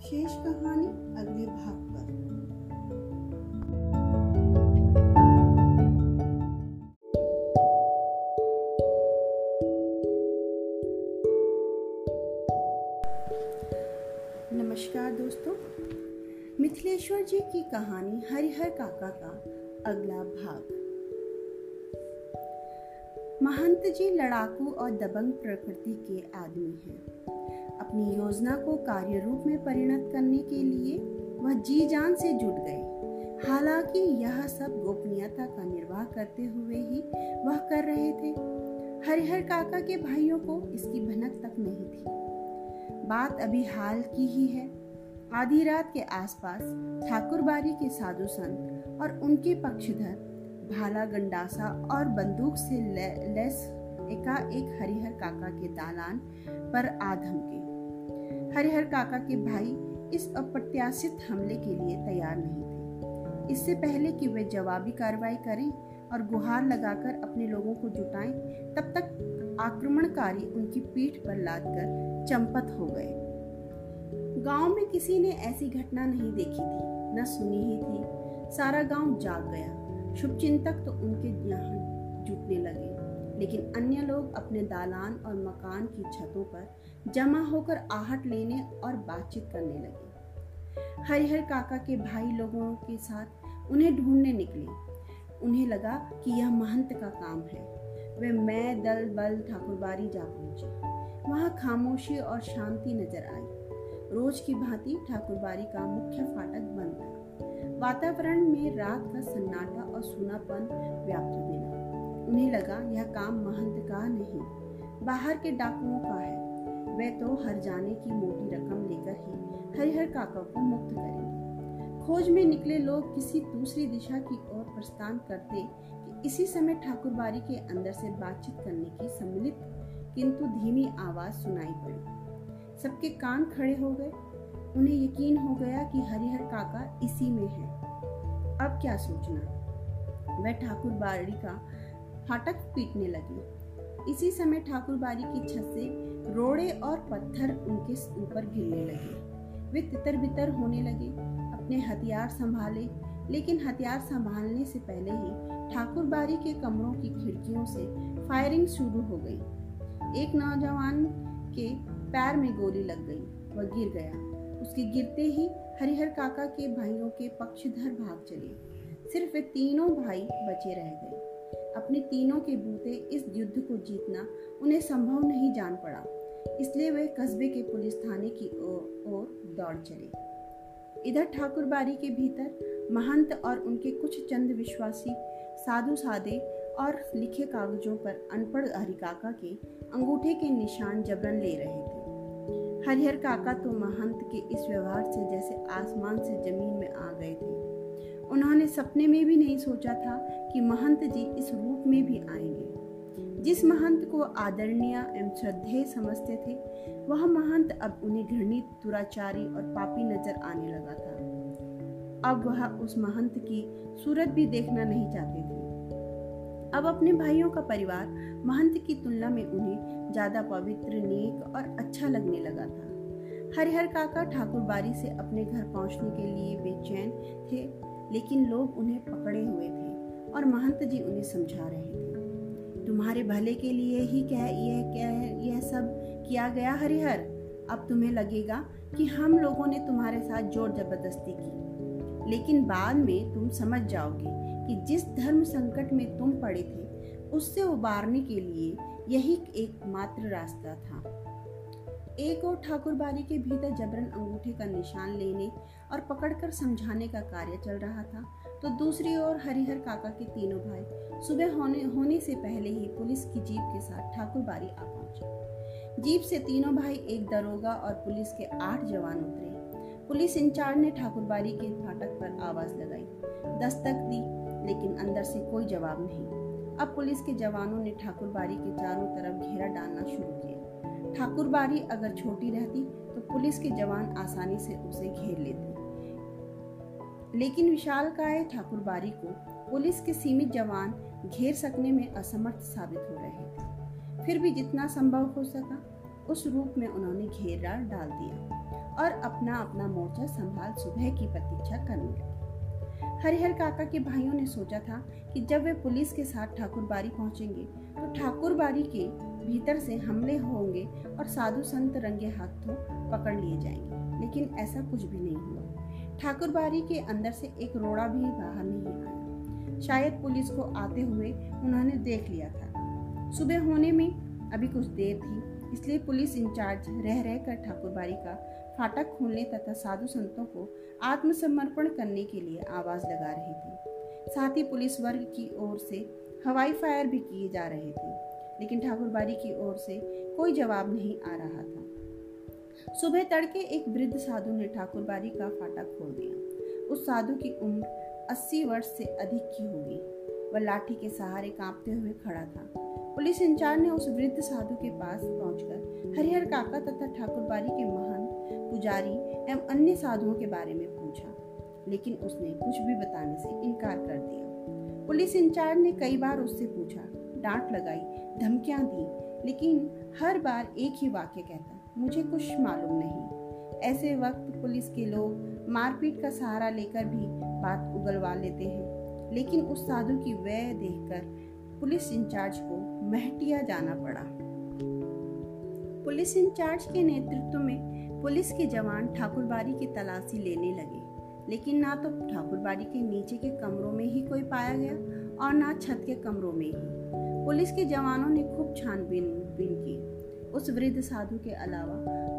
शेष कहानी अगले भाग पर। मिथिलेश्वर जी की कहानी हरिहर काका का अगला भाग। महंत जी लड़ाकू और दबंग प्रकृति के आदमी हैं। अपनी योजना को कार्य रूप में परिणत करने के लिए वह जी जान से जुट गए। हालाँकि यह सब गोपनीयता का निर्वाह करते हुए ही वह कर रहे थे। हरिहर काका के भाइयों को इसकी भनक तक नहीं थी। बात अभी हाल की ही है। आधी रात के आसपास ठाकुरबाड़ी के साधु संत और उनके पक्षधर, भाला गंडासा और बंदूक से लेस एकाएक हरिहर काका के दालान पर आधम के हरिहर काका के भाई इस अप्रत्याशित हमले के लिए तैयार नहीं थे। इससे पहले कि वे जवाबी कार्रवाई करें और गुहार लगाकर अपने लोगों को जुटाएँ, तब तक आक्रमणकारी उनकी पीठ पर लादकर चंपत हो गए। गाँव में किसी ने ऐसी घटना नहीं देखी थी, न सुनी ही थी। सारा गाँव जाग गया। शुभचिंतक तो उनके यहाँ जुटने लगे। लेकिन अन्य लोग अपने दालान और मकान की छतों पर जमा होकर आहट लेने और बातचीत करने लगे। हरिहर काका के भाई लोगों के साथ उन्हें ढूँढने निकले। उन्हें लगा कि यह महंत का काम है। वे मैं, दल, बल, ठाकुरबारी जा पहुँचे। वहाँ खामोशी और शांति नज़र आई। रोज की भांति ठाकुरबारी का मुख्य फाटक बंद था। वातावरण में रात का सन्नाटा और सूनापन व्याप्त होने लगा उन्हें लगा, यह काम महंत का नहीं, बाहर के डाकुओं का है। वे तो हर जाने की मोटी रकम लेकर ही हरिहर काका को मुक्त करेंगे। खोज में निकले लोग किसी दूसरी दिशा की ओर प्रस्थान करते कि इसी समय ठाकुरबाड़ी के अंदर से बातचीत करने की सम्मिलित, किंतु धीमी आवाज़ सुनाई पड़ी। सबके कान खड़े हो गए। उन्हें यकीन हो गया कि हरिहर काका इसी में है। अब क्या सोचना? वह ठाकुर बाड़ी का फाटक पीटने लगी। इसी समय ठाकुर बाड़ी की छत से रोड़े और पत्थर उनके ऊपर गिरने लगे। वे तितर बितर होने लगे, अपने हथियार संभाले। लेकिन हथियार संभालने से पहले ही ठाकुर बाड़ी के कमरों की खिड़कियों से फायरिंग शुरू हो गई। एक नौजवान के पैर में गोली लग गई वह गिर गया। उसके गिरते ही हरिहर काका के भाइयों के पक्षधर भाग चले। सिर्फ़ वे तीनों भाई बचे रह गए। अपने तीनों के बूते इस युद्ध को जीतना उन्हें संभव नहीं जान पड़ा। इसलिए वे कस्बे के पुलिस थाने की ओर दौड़ चले। इधर ठाकुरबाड़ी के भीतर महंत और उनके कुछ चंद विश्वासी साधु सादे और लिखे कागजों पर अनपढ़ हरिकाका के अंगूठे के निशान जबरन ले रहे थे। हरिहर काका तो महंत के इस व्यवहार से जैसे आसमान से ज़मीन में आ गए थे। उन्होंने सपने में भी नहीं सोचा था कि महंत जी इस रूप में भी आएँगे। जिस महंत को आदरणीय एवं श्रद्धेय समझते थे, वह महंत अब उन्हें घृणित, दुराचारी और पापी नज़र आने लगा था। अब वह उस महंत की सूरत भी देखना नहीं चाहते थे। अब अपने भाइयों का परिवार महंत की तुलना में उन्हें ज़्यादा पवित्र, नेक और अच्छा लगने लगा था। हरिहर काका ठाकुर बारी से अपने घर पहुँचने के लिए बेचैन थे, लेकिन लोग उन्हें पकड़े हुए थे और महंत जी उन्हें समझा रहे थे। तुम्हारे भले के लिए ही क्या यह क्या यह सब किया गया हरिहर। अब तुम्हें लगेगा कि हम लोगों ने तुम्हारे साथ ज़ोर ज़बरदस्ती की। लेकिन बाद में तुम समझ जाओगे कि जिस धर्म संकट में तुम पड़े थे, उससे उबारने के लिए यही एकमात्र रास्ता था। एक और ठाकुरबाड़ी के भीतर जबरन अंगूठे का निशान लेने और पकड़कर समझाने का कार्य चल रहा था तो दूसरी ओर हरिहर काका के तीनों भाई सुबह होने होने से पहले ही पुलिस की जीप के साथ ठाकुरबाड़ी आ पहुँचे। जीप से तीनों भाई एक दरोगा और पुलिस के आठ जवान उतरे। पुलिस इंचार्ज ने ठाकुरबाड़ी के फाटक पर आवाज़ लगाई। दस्तक दी, लेकिन अंदर से कोई जवाब नहीं। अब पुलिस के जवानों ने ठाकुरबाड़ी के चारों तरफ़ घेरा डालना शुरू किया। ठाकुरबाड़ी अगर छोटी रहती तो पुलिस के जवान आसानी से उसे घेर लेते। लेकिन विशाल काय ठाकुर बारी को पुलिस के सीमित जवान घेर सकने में असमर्थ साबित हो रहे थे। फिर भी जितना संभव हो सका, उस रूप में उन्होंने घेरा डाल दिया और अपना अपना मोर्चा संभाल सुबह की प्रतीक्षा करने लगे। हरिहर काका के भाइयों ने सोचा था कि जब वे पुलिस के साथ ठाकुर बारी पहुँचेंगे तो ठाकुर बारी के भीतर से हमले होंगे और साधु संत रंगे हाथों पकड़ लिए जाएँगे। लेकिन ऐसा कुछ भी नहीं हुआ। ठाकुर बाड़ी के अंदर से एक रोड़ा भी बाहर नहीं आया। शायद पुलिस को आते हुए उन्होंने देख लिया था। सुबह होने में अभी कुछ देर थी, इसलिए पुलिस इंचार्ज रह रह कर ठाकुर बाड़ी का फाटक खोलने तथा साधु संतों को आत्मसमर्पण करने के लिए आवाज़ लगा रहे थे। साथ ही पुलिस वर्ग की ओर से हवाई फायर भी किए जा रहे थे, लेकिन ठाकुरबाड़ी की ओर से कोई जवाब नहीं आ रहा था। सुबह तड़के एक वृद्ध साधु ने ठाकुरबाड़ी का फाटक खोल दिया। उस साधु की उम्र अस्सी वर्ष से अधिक की होगी। वह लाठी के सहारे कांपते हुए खड़ा था। पुलिस इंचार्ज ने उस वृद्ध साधु के पास पहुंचकर हरिहर काका तथा ठाकुरबाड़ी के महान पुजारी एवं अन्य साधुओं के बारे में पूछा, लेकिन उसने कुछ भी बताने से इनकार कर दिया। पुलिस इंचार्ज ने कई बार उससे पूछा, डांट लगाई, धमकियाँ दी, लेकिन हर बार एक ही वाक्य कहता, मुझे कुछ मालूम नहीं। ऐसे वक्त पुलिस के लोग मारपीट का सहारा लेकर भी बात उगलवा लेते हैं, लेकिन उस साधु की व्यय देखकर पुलिस इंचार्ज को महटिया जाना पड़ा। पुलिस इंचार्ज के नेतृत्व में पुलिस के जवान ठाकुरबाड़ी की तलाशी लेने लगे, लेकिन ना तो ठाकुरबाड़ी के नीचे के कमरों में ही कोई पाया गया और ना छत के कमरों में ही। पुलिस के जवानों ने खूब छानबीन की। उस वृद्ध साधु के अलावा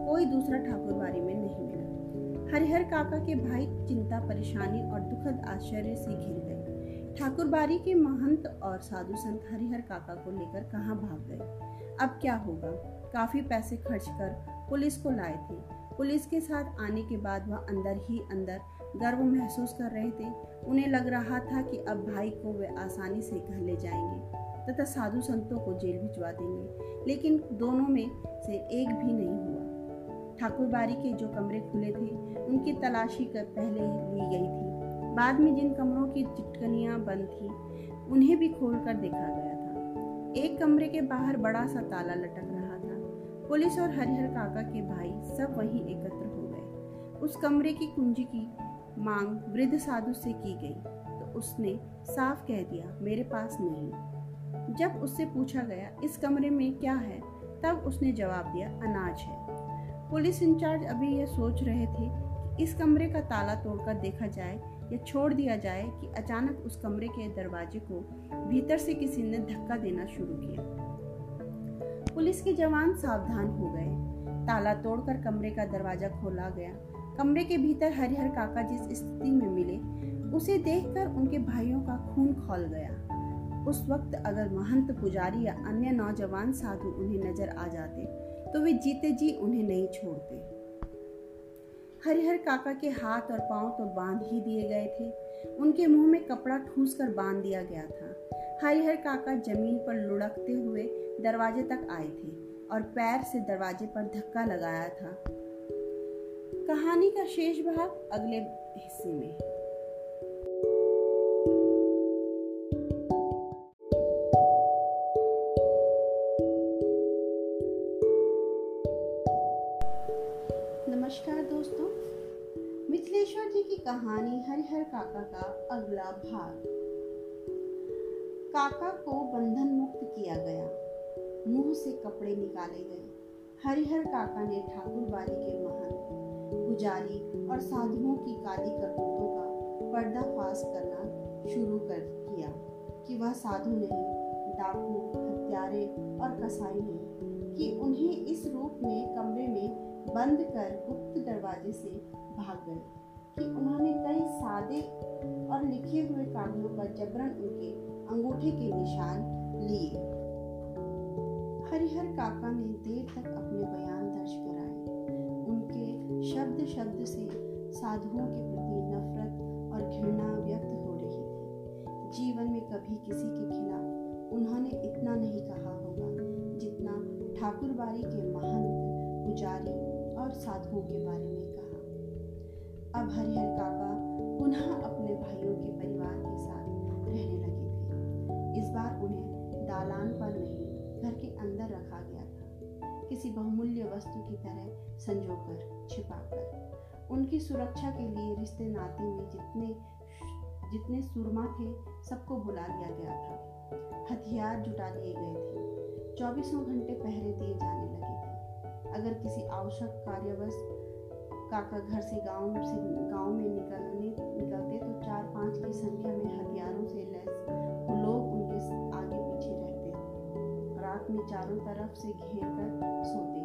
कोई दूसरा ठाकुरबाड़ी में नहीं मिला। हरिहर काका के भाई चिंता, परेशानी और दुखद आश्चर्य से घिर गए। ठाकुरबाड़ी के महंत और साधु संत हरिहर काका को लेकर कहाँ भाग गए? अब क्या होगा? काफ़ी पैसे खर्च कर पुलिस को लाए थे। पुलिस के साथ आने के बाद वह अंदर ही अंदर गर्व महसूस कर रहे थे। उन्हें लग रहा था कि अब भाई को वे आसानी से घर ले जाएँगे तथा साधु संतों को जेल भिजवा देंगे। लेकिन दोनों में से एक भी नहीं हुआ। ठाकुरबाड़ी के जो कमरे खुले थे, उनकी तलाशी कर पहले ली गई थी। बाद में जिन कमरों की चिटकनियाँ बंद थी, उन्हें भी खोल कर देखा गया था। एक कमरे के बाहर बड़ा सा ताला लटक रहा पुलिस और हरिहर काका के भाई सब वहीं एकत्र हो गए। उस कमरे की कुंजी की मांग वृद्ध साधु से की गई तो उसने साफ़ कह दिया, मेरे पास नहीं जब उससे पूछा गया, इस कमरे में क्या है? तब उसने जवाब दिया, अनाज है। पुलिस इंचार्ज अभी यह सोच रहे थे कि इस कमरे का ताला तोड़कर देखा जाए या छोड़ दिया जाए कि अचानक उस कमरे के दरवाजे को भीतर से किसी ने धक्का देना शुरू किया। पुलिस के जवान सावधान हो गए। ताला तोड़कर कमरे का दरवाज़ा खोला गया। कमरे के भीतर हरिहर काका जिस स्थिति में मिले, उसे देखकर उनके भाइयों का खून खोल गया। उस वक्त अगर महंत पुजारी या अन्य नौजवान साधु उन्हें नज़र आ जाते तो वे जीते जी उन्हें नहीं छोड़ते। हरिहर काका के हाथ और पाँव तो बाँध ही दिए गए थे। उनके मुँह में कपड़ा ठूस कर बाँध दिया गया था। हरिहर काका ज़मीन पर लुढ़कते हुए दरवाजे तक आए थे और पैर से दरवाजे पर धक्का लगाया था। कहानी का शेष भाग अगले हिस्से में। नमस्कार दोस्तों, मिथिलेश्वर जी की कहानी हरिहर काका का अगला भाग। काका को बंधन मुक्त किया गया। मुँह से कपड़े निकाले गए। हरिहर काका ने ठाकुर बारी के महंत पुजारी और साधुओं की काली करतूतों का पर्दाफाश करना शुरू कर किया कि वह साधु नहीं, डाकू, हत्यारे और कसाई नहीं, कि उन्हें इस रूप में कमरे में बंद कर गुप्त दरवाजे से भाग गए, कि उन्होंने कई सादे और लिखे हुए कागजों पर जबरन उनके अंगूठे के निशान लिए। हरिहर काका ने देर तक अपने बयान दर्ज कराए। उनके शब्द शब्द से साधुओं के प्रति नफरत और घृणा व्यक्त हो रही थी। जीवन में कभी किसी के खिलाफ उन्होंने इतना नहीं कहा होगा जितना ठाकुरबाड़ी के महंत पुजारी और साधुओं के बारे में कहा। अब हरिहर काका पुनः अपने भाइयों के परिवार के साथ रहने लगे थे। इस बार उन्हें दालान पर नहीं, घर के अंदर रखा गया था। किसी बहुमूल्य वस्तु की तरह संजोकर, छिपाकर। उनकी सुरक्षा के लिए रिश्ते नाते में जितने जितने सुरमा थे, सबको बुला लिया गया था। हथियार जुटा लिए गए थे। चौबीसों घंटे पहरे दिए जाने लगे थे। अगर किसी आवश्यक कार्यवश काका घर से गाँव से, गाँव में निकलने, निकलते तो चार पाँच की संख्या में हथियारों से लैस रात में चारों तरफ़ से घेर कर सोते।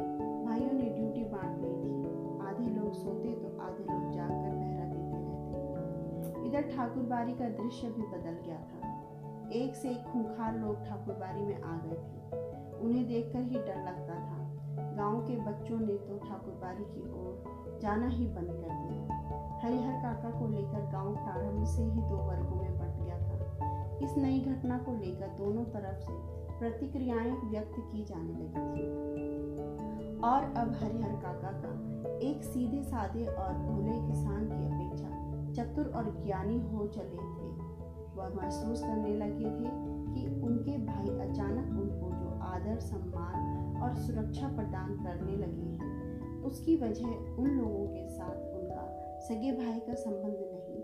भाइयों ने ड्यूटी बांट ली थी। आधे लोग सोते तो आधे लोग जागकर पहरा देते रहते। इधर ठाकुरबारी का दृश्य भी बदल गया था। एक से एक खूंखार लोग ठाकुरबारी में आ गए थे। उन्हें देखकर ही डर लगता था। गाँव के बच्चों ने तो ठाकुरबारी की ओर जाना ही बंद कर दिया। हरिहर काका को लेकर गाँव प्रारंभ से ही दो वर्गों में बट गया था। इस नई घटना को लेकर दोनों तरफ़ से प्रतिक्रियाएँ व्यक्त की जाने लगी थी। और अब हरिहर काका का एक सीधे साधे और भोले किसान की अपेक्षा चतुर और ज्ञानी हो चले थे। वह महसूस करने लगे थे कि उनके भाई अचानक उनको जो आदर, सम्मान और सुरक्षा प्रदान करने लगे हैं, उसकी वजह उन लोगों के साथ उनका सगे भाई का संबंध नहीं,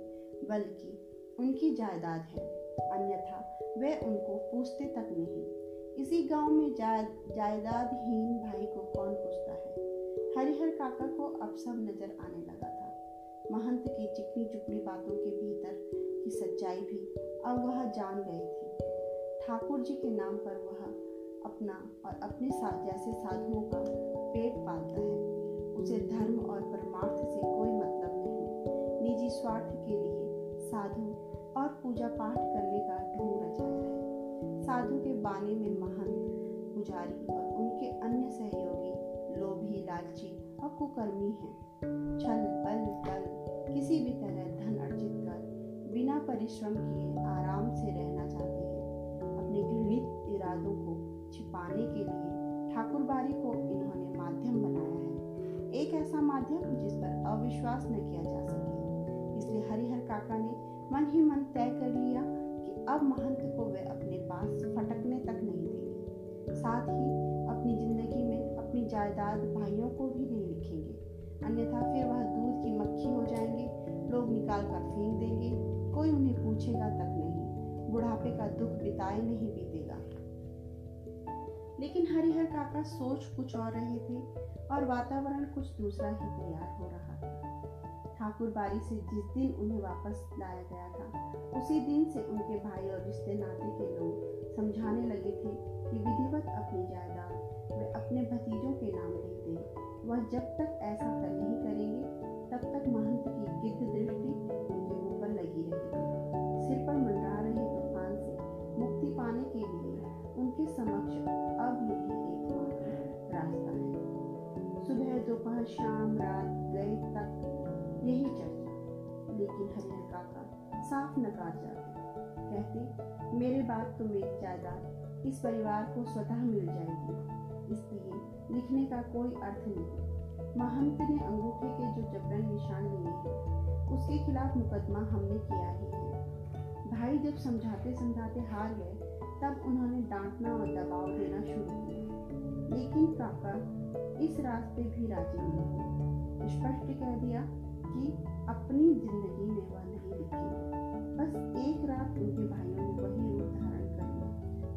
बल्कि उनकी जायदाद है। अन्यथा वे उनको पूछते तक नहीं। इसी गाँव में जायदादहीन भाई को कौन पूछता है? हरिहर काका को अब सब नज़र आने लगा था। महंत की चिकनी चुपड़ी बातों के भीतर की सच्चाई भी अब वह जान गए थे। ठाकुर जी के नाम पर वह अपना और अपने साथ जैसे साधुओं का पेट पालता है। उसे धर्म और परमार्थ से कोई मतलब नहीं। निजी स्वार्थ के लिए साधु और पूजा पाठ करने साधु के बाने में महंत पुजारी और उनके अन्य सहयोगी, लोभी, लालची और कुकर्मी हैं। छल, बल बल किसी भी तरह धन अर्जित कर, बिना परिश्रम किए आराम से रहना चाहते हैं। अपने घृणित इरादों को छिपाने के लिए ठाकुरबाड़ी को इन्होंने माध्यम बनाया है। एक ऐसा माध्यम जिस पर अविश्वास न किया जा सके। इसलिए हरिहर काका ने मन ही मन तय कर लिया अब महंत को वे अपने पास फटकने तक नहीं देंगे। साथ ही अपनी ज़िंदगी में अपनी जायदाद भाइयों को भी नहीं लिखेंगे। अन्यथा फिर वह दूध की मक्खी हो जाएँगे, लोग निकाल कर फेंक देंगे, कोई उन्हें पूछेगा तक नहीं, बुढ़ापे का दुख बिताए नहीं बीतेगा। लेकिन हरिहर काका सोच कुछ और रहे थे और वातावरण कुछ दूसरा ही तैयार हो रहा था। ठाकुर बारी से जिस दिन उन्हें वापस लाया गया था, उसी दिन से उनके भाई और रिश्ते नाते के लोग समझाने लगे थे कि विधिवत अपनी जायदाद वे अपने भतीजों के नाम लिख दें वह जब तक ऐसा कर नहीं करेंगे, तब तक महंत की गिद्ध दृष्टि उनके ऊपर लगी रहेगी। सिर पर मंडरा रहे तूफ़ान से मुक्ति पाने के लिए उनके समक्ष अब यही एकमात्र रास्ता है। सुबह दोपहर शाम रात गए तक यही चर्चा लेकिन हरिहर काका साफ़ नकार जाते। कहते, मेरे बाद तो मेरी जायदाद इस परिवार को स्वतः मिल जाएगी। इसलिए लिखने का कोई अर्थ नहीं। महंत ने अंगूठे के जो जबरन निशान लिए हैं, उसके खिलाफ मुकदमा हमने किया ही है। भाई जब समझाते समझाते हार गए, तब उन्होंने डांटना और दबाव देना शुरू किया। लेकिन काका इस रास्ते भी राज़ी नहीं स्पष्ट कह दिया कि अपनी ज़िंदगी में वह नहीं लिखी बस एक रात उनके भाइयों ने वही रूप धारण कर लिया,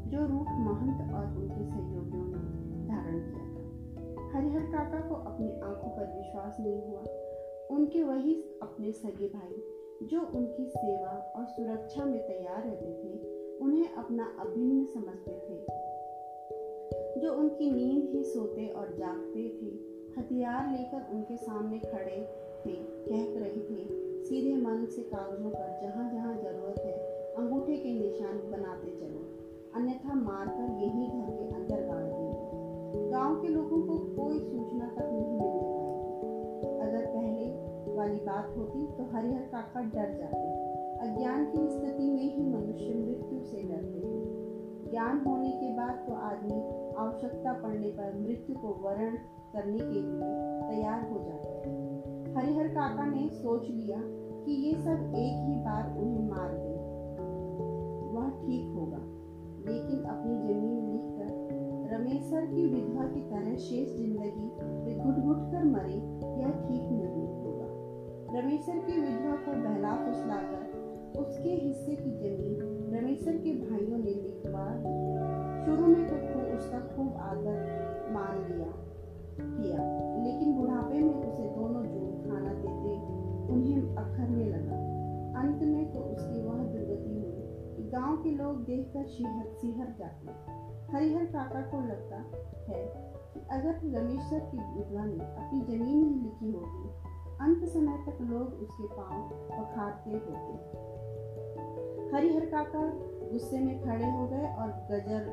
जो रूप महंत और उनके सहयोगियों ने धारण किया था। हरिहर काका को अपनी आँखों पर विश्वास नहीं हुआ। उनके वही अपने सगे भाई, जो उनकी सेवा और सुरक्षा में तैयार रहते थे, उन्हें अपना अभिन्न समझते थे। जो उनकी नींद ही सोते और जागते थे, हथियार लेकर उनके सामने खड़े थे कह रहे थे सीधे मन से कागजों पर जहाँ जहाँ ज़रूरत है, अंगूठे के निशान बनाते चलो। अन्यथा मारकर यही घर के अंदर गाड़ देंगे गाँव के लोगों को कोई सूचना तक नहीं मिलने पाई अगर पहले वाली बात होती तो हरिहर काका डर जाते। अज्ञान की स्थिति में ही मनुष्य मृत्यु से डरते हैं। ज्ञान होने के बाद तो आदमी आवश्यकता पड़ने पर मृत्यु को वर्ण करने के लिए तैयार हो जाता है। हरिहर काका ने सोच लिया कि ये सब एक ही बार उन्हें मार दे। वह ठीक होगा, लेकिन अपनी ज़मीन लिखकर रमेशर की विधवा की तरह शेष ज़िंदगी वे घुट घुट कर मरे, यह ठीक नहीं होगा। रमेशर की विधवा को बहला फुसलाकर उसके हिस्से की ज़मीन रमेशर के भाइयों ने लिखवा शुरू में तो खूब उसका खूब आदर मान लिया, किया, लेकिन बुढ़ापे में उसे दोनों खाना देते उन्हें अखरने लगा। अंत में तो उसकी वह दुर्गति हुई कि गाँव के लोग देखकर सिहर सिहर जाते हरिहर काका को लगता है कि अगर रमेश्वर की विधवा ने अपनी ज़मीन नहीं लिखी होगी, अंत समय तक लोग उसके पाँव पखारते होते हरिहर काका गुस्से में खड़े हो गए और गजर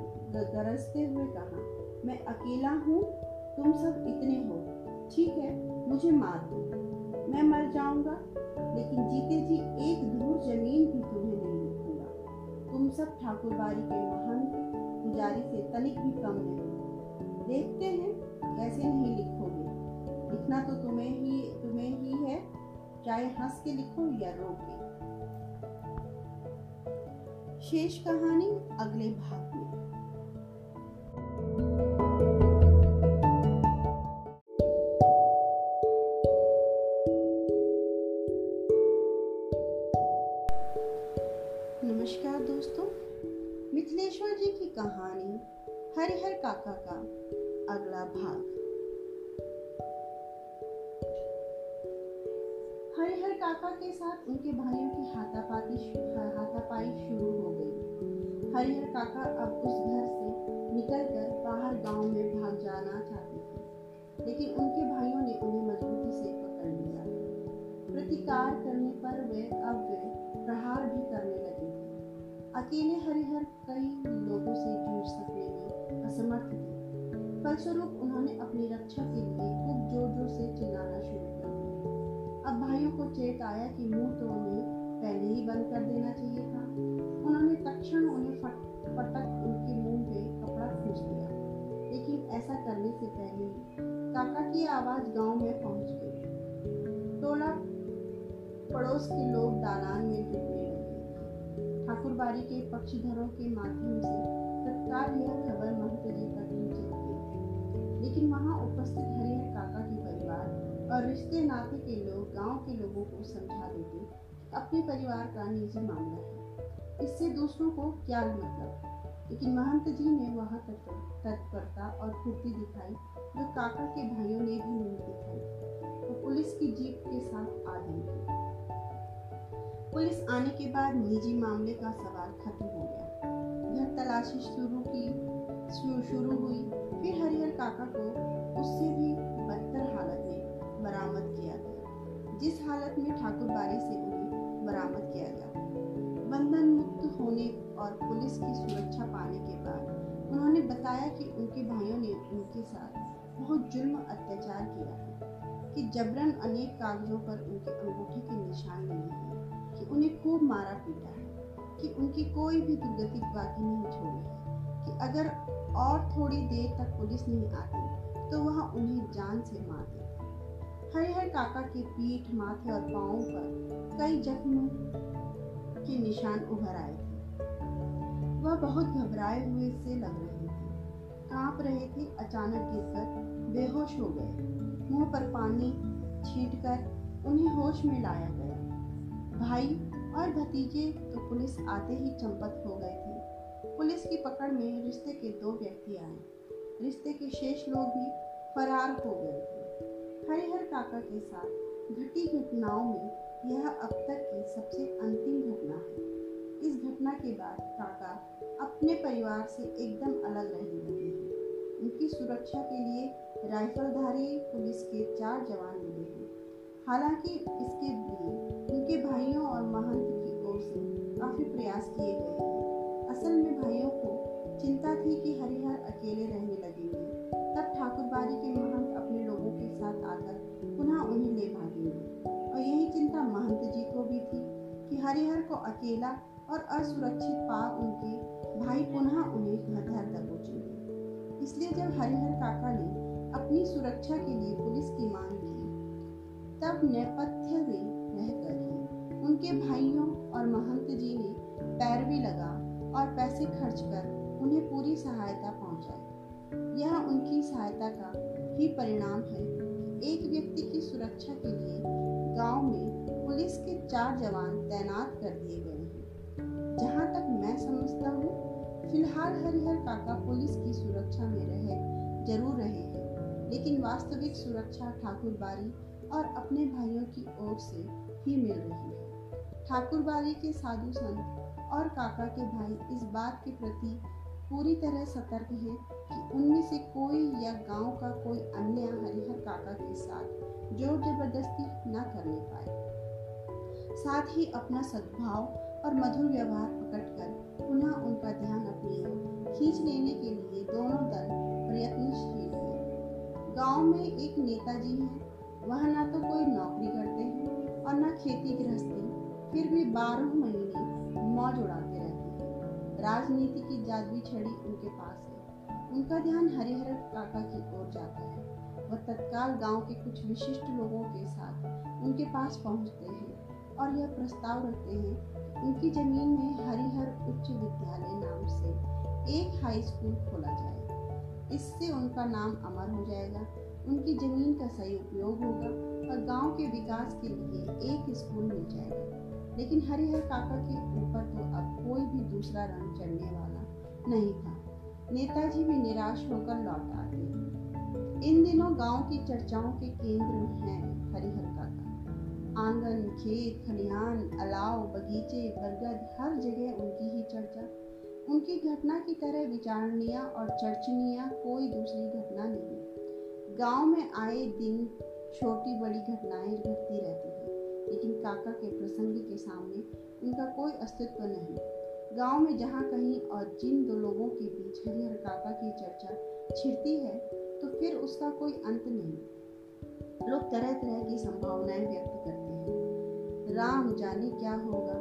गरजते हुए कहा, मैं अकेला हूँ, तुम सब इतने हो। ठीक है, मुझे मार दो। मैं मर जाऊँगा, लेकिन जीते जी एक धूर ज़मीन भी तुम्हें नहीं लिखूँगा तुम सब ठाकुरबाड़ी के महंत पुजारी से तनिक भी कम नहीं। देखते हैं, कैसे नहीं लिखोगे। लिखना तो तुम्हें ही तुम्हें ही है, चाहे हंस के लिखो या रो के। शेष कहानी अगले भाग में। पक्षधरों के माध्यम से तत्काल यह खबर महंत जी तक पहुँची लेकिन वहाँ उपस्थित हरिहर काका के परिवार और रिश्ते नाते के लोग, गाँव के लोगों को समझा देते अपने परिवार का निजी मामला है। इससे दूसरों को क्या मतलब लेकिन महंत जी ने वह तत्परता और फुर्ती दिखाई, जो काका के भाइयों ने भी नहीं दिखाई। वो पुलिस की जीप के साथ आ गई। पुलिस आने के बाद निजी मामले का सवाल खत्म हो गया। घर तलाशी शुरू की शुरू हुई। फिर हरिहर काका को उससे भी बदतर हालत में बरामद किया गया, जिस हालत में ठाकुर बारी से उन्हें बरामद किया गया। बंधन मुक्त होने और पुलिस की सुरक्षा पाने के बाद उन्होंने बताया कि उनके भाइयों ने उनके साथ बहुत जुल्म अत्याचार किया है, कि जबरन अनेक कागजों पर उनके अंगूठे के निशान मिले हैं कि उन्हें खूब मारा पीटा है, कि उनकी कोई भी दुर्गति बाकी नहीं छोड़ी है, कि अगर और थोड़ी देर तक पुलिस नहीं आती तो वह उन्हें जान से मार देती हरिहर काका के पीठ, माथे और पाँव पर कई जख्मों के निशान उभर आए थे। वह बहुत घबराए हुए से लग रहे थे। काँप रहे थे, अचानक गिरकर बेहोश हो गए। मुँह पर पानी छींटकर उन्हें होश में लाया गया। भाई और भतीजे तो पुलिस आते ही चंपत हो गए थे। पुलिस की पकड़ में रिश्ते के दो व्यक्ति आए। रिश्ते के शेष लोग भी फरार हो गए थे। हरिहर काका के साथ घटी घटनाओं में यह अब तक की सबसे अंतिम घटना है। इस घटना के बाद काका अपने परिवार से एकदम अलग रहने लगे हैं। उनकी सुरक्षा के लिए राइफलधारी पुलिस के चार जवान मिले हैं। हालाँकि इसके लिए भाइयों और महंत की ओर से काफ़ी प्रयास किए गए असल में भाइयों को चिंता थी कि हरिहर अकेले रहने लगेंगे। तब ठाकुरबाड़ी के महंत अपने लोगों के साथ आकर पुनः उन्हें ले भागेंगे। और यही चिंता महंत जी को भी थी कि हरिहर को अकेला और असुरक्षित पा उनके भाई पुनः उन्हें घर घर दबोचेंगे इसलिए जब हरिहर काका ने अपनी सुरक्षा के लिए पुलिस की मांग की, तब ही उनके भाइयों और महंत जी ने पैरवी लगा और पैसे खर्च कर उन्हें पूरी सहायता पहुंचाई। यह उनकी सहायता का ही परिणाम है एक व्यक्ति की सुरक्षा के लिए गाँव में पुलिस के चार जवान तैनात कर दिए गए हैं। जहाँ तक मैं समझता हूँ, फ़िलहाल हरिहर काका पुलिस की सुरक्षा में रहे, ज़रूर रहे हैं। लेकिन वास्तविक सुरक्षा ठाकुर बारी और अपने भाइयों की ओर से ही मिल रही है। ठाकुरबाड़ी के साधु संत और काका के भाई इस बात के प्रति पूरी तरह सतर्क हैं कि उनमें से कोई या गाँव का कोई अन्य हरिहर काका के साथ ज़ोर ज़बरदस्ती न करने पाए। साथ ही अपना सद्भाव और मधुर व्यवहार पकड़कर पुनः उनका ध्यान अपनी ओर खींच लेने के लिए दोनों दल प्रयत्नशील हैं। गाँव में एक नेताजी हैं, वह ना तो कोई नौकरी करते हैं और न खेती गृहस्थी। फिर भी बारह महीने मौज उड़ाते रहते हैं। राजनीति की जादुई छड़ी उनके पास है। उनका ध्यान हरिहर काका की ओर जाता है। वह तत्काल गाँव के कुछ विशिष्ट लोगों के साथ उनके पास पहुँचते हैं और यह प्रस्ताव रखते हैं उनकी ज़मीन में हरिहर उच्च विद्यालय नाम से एक हाई स्कूल खोला जाए। इससे उनका नाम अमर हो जाएगा, उनकी ज़मीन का सही उपयोग होगा और गाँव के विकास के लिए एक स्कूल मिल जाएगा। लेकिन हरिहर काका के ऊपर तो अब कोई भी दूसरा रंग चढ़ने वाला नहीं था। नेताजी भी निराश होकर लौट आते इन दिनों गाँव की चर्चाओं के केंद्र हैं हरिहर आँगन, खेत, खलिहान, अलाव, बगीचे, बरगद, हर जगह उनकी ही चर्चा। उनकी घटना की तरह विचारणीय और चर्चनीय कोई दूसरी घटना नहीं। गाँव में आए दिन छोटी बड़ी घटनाएँ घटती रहती लेकिन काका के प्रसंग के सामने उनका कोई अस्तित्व नहीं। गाँव में जहाँ कहीं और जिन दो लोगों के बीच हरिहर काका की चर्चा छिड़ती है तो फिर उसका कोई अंत नहीं। लोग तरह तरह की संभावनाएँ व्यक्त करते हैं। राम जाने क्या होगा?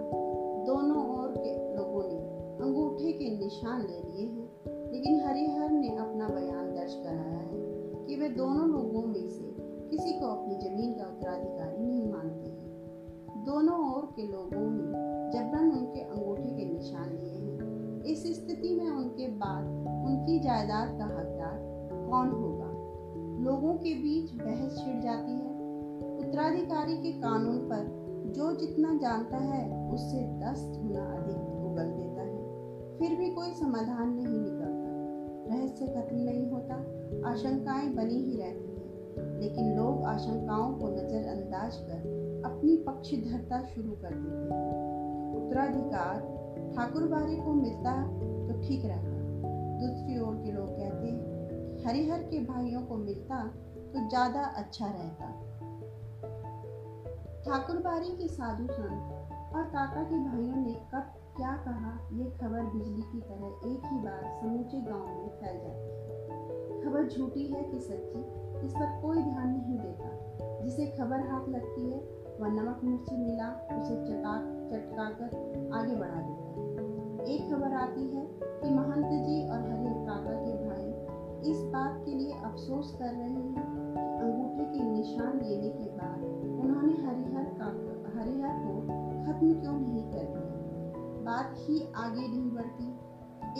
दोनों ओर के लोगों ने अंगूठे के निशान ले लिए हैं, लेकिन हरिहर ने अपना बयान दर्ज कराया है कि वे दोनों लोगों में से किसी को अपनी ज़मीन का उत्तराधिकारी नहीं मानते। दोनों ओर के लोगों ने जबरन उनके अंगूठे के निशान लिए हैं। इस स्थिति में उनके बाद उनकी जायदाद का हकदार कौन होगा? लोगों के बीच बहस छिड़ जाती है। उत्तराधिकारी के कानून पर जो जितना जानता है, उससे दस गुना अधिक उगल देता है। फिर भी कोई समाधान नहीं निकलता। रहस्य खत्म नहीं होता। आशंकाएँ बनी ही रहती हैं। लेकिन लोग आशंकाओं को नज़रअंदाज कर अपनी पक्षधरता शुरू कर देते उत्तराधिकार, ठाकुर बारे को मिलता तो ठीक रहता। दूसरी ओर के लोग कहते हरिहर के भाइयों को मिलता तो ज़्यादा अच्छा रहता। ठाकुर बारी के साधु संत और काका के भाइयों ने कब क्या कहा, ये खबर बिजली की तरह एक ही बार समूचे गाँव में फैल जाती है। खबर झूठी है कि सच्ची, इस पर कोई ध्यान नहीं देता, जिसे खबर हाथ लगती है वह नमक मिर्ची मिला, उसे चटा चटका कर आगे बढ़ा देता एक खबर आती है कि महंत जी और हरे काका के भाई इस बात के लिए अफसोस कर रहे हैं अंगूठे के निशान लेने के बाद उन्होंने हरिहर का हरिहर को खत्म क्यों नहीं कर दिया? बात ही आगे नहीं बढ़ती।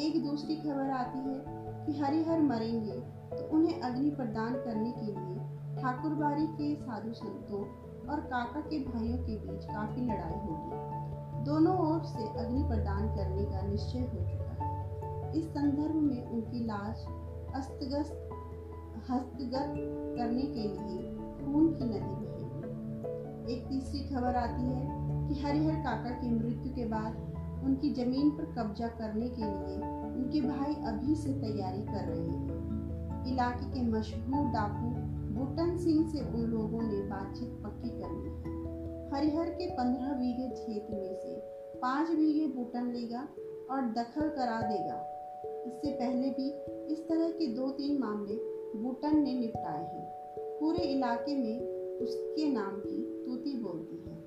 एक दूसरी खबर आती है कि हरिहर मरेंगे तो उन्हें अग्नि प्रदान करने के लिए ठाकुरबाड़ी के साधु संतों और काका के भाइयों के बीच काफ़ी लड़ाई होगी। दोनों ओर से अग्नि प्रदान करने का निश्चय हो चुका है। इस संदर्भ में उनकी लाश अस्तगस्त, हस्तगत करने के लिए खून की नदी एक तीसरी खबर आती है कि हरिहर काका की मृत्यु के बाद उनकी ज़मीन पर कब्जा करने के लिए उनके भाई अभी से तैयारी कर रहे हैं। इलाके के मशहूर डाकू बूटन सिंह से उन लोगों ने बातचीत हरिहर के पंद्रह बीघे खेत में से पाँच बीघे बूटन लेगा और दखल करा देगा। इससे पहले भी इस तरह के दो तीन मामले बूटन ने निपटाए हैं। पूरे इलाके में उसके नाम की तूती बोलती है।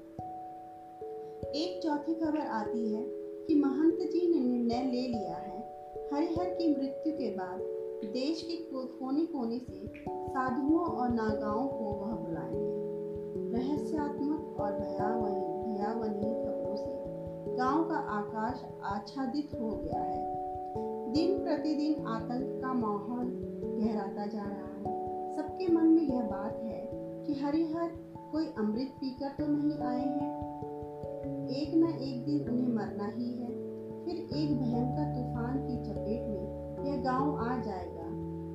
एक चौथी खबर आती है कि महंत जी ने निर्णय ले लिया है। हरिहर की मृत्यु के बाद देश के कोने कोने से साधुओं और नागाओं को वह बुलाएँगे। रहस्यात्मक भयावनी खबरों से। गाँव का आकाश आच्छादित हो गया है। दिन प्रतिदिन आतंक का माहौल गहराता जा रहा है। सबके मन में यह बात है कि हरिहर कोई अमृत पीकर तो नहीं आए हैं? एक न एक दिन उन्हें मरना ही है। फिर एक भयंकर तूफ़ान की चपेट में यह गाँव आ जाएगा।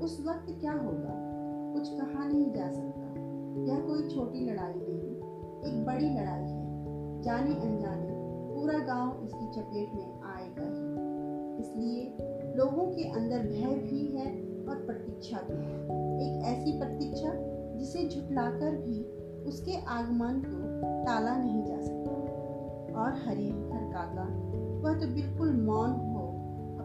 उस वक्त क्या होगा? कुछ कहा नहीं जा सकता। यह कोई छोटी लड़ाई एक बड़ी लड़ाई है। जाने अनजाने पूरा गाँव इसकी चपेट में आएगा ही। इसलिए लोगों के अंदर भय भी है और प्रतीक्षा भी है। एक ऐसी प्रतीक्षा उसे झुटलाकर भी उसके आगमन को टाला नहीं जा सकता। और हरिहर काका, वह तो बिल्कुल मौन हो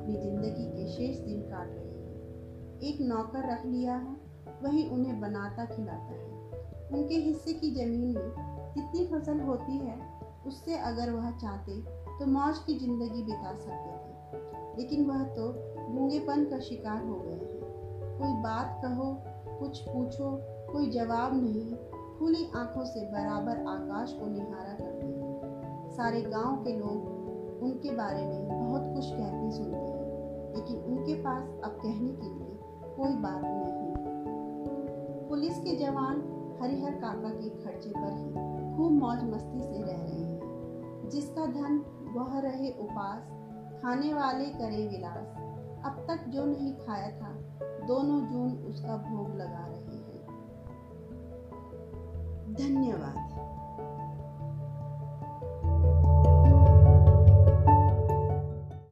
अपनी ज़िंदगी के शेष दिन काट रहे हैं। एक नौकर रख लिया है, वही उन्हें बनाता खिलाता है। उनके हिस्से की ज़मीन में जितनी फ़सल होती है, उससे अगर वह चाहते तो मौज की ज़िंदगी बिता सकते थे। लेकिन वह तो गूंगेपन का शिकार हो गए हैं। कोई बात कहो, कुछ पूछो, कोई जवाब नहीं, खुली आँखों से बराबर आकाश को निहारा करते हैं। सारे गाँव के लोग उनके बारे में बहुत कुछ कहते सुनते हैं, लेकिन उनके पास अब कहने के लिए कोई बात नहीं। पुलिस के जवान हरिहर काका के खर्चे पर ही। खूब मौज मस्ती से रह रहे हैं। जिसका धन, वह रहे उपास, खाने वाले करे विलास। अब तक जो नहीं खाया था, दोनों जून उसका भोग लगा रहे हैं। धन्यवाद।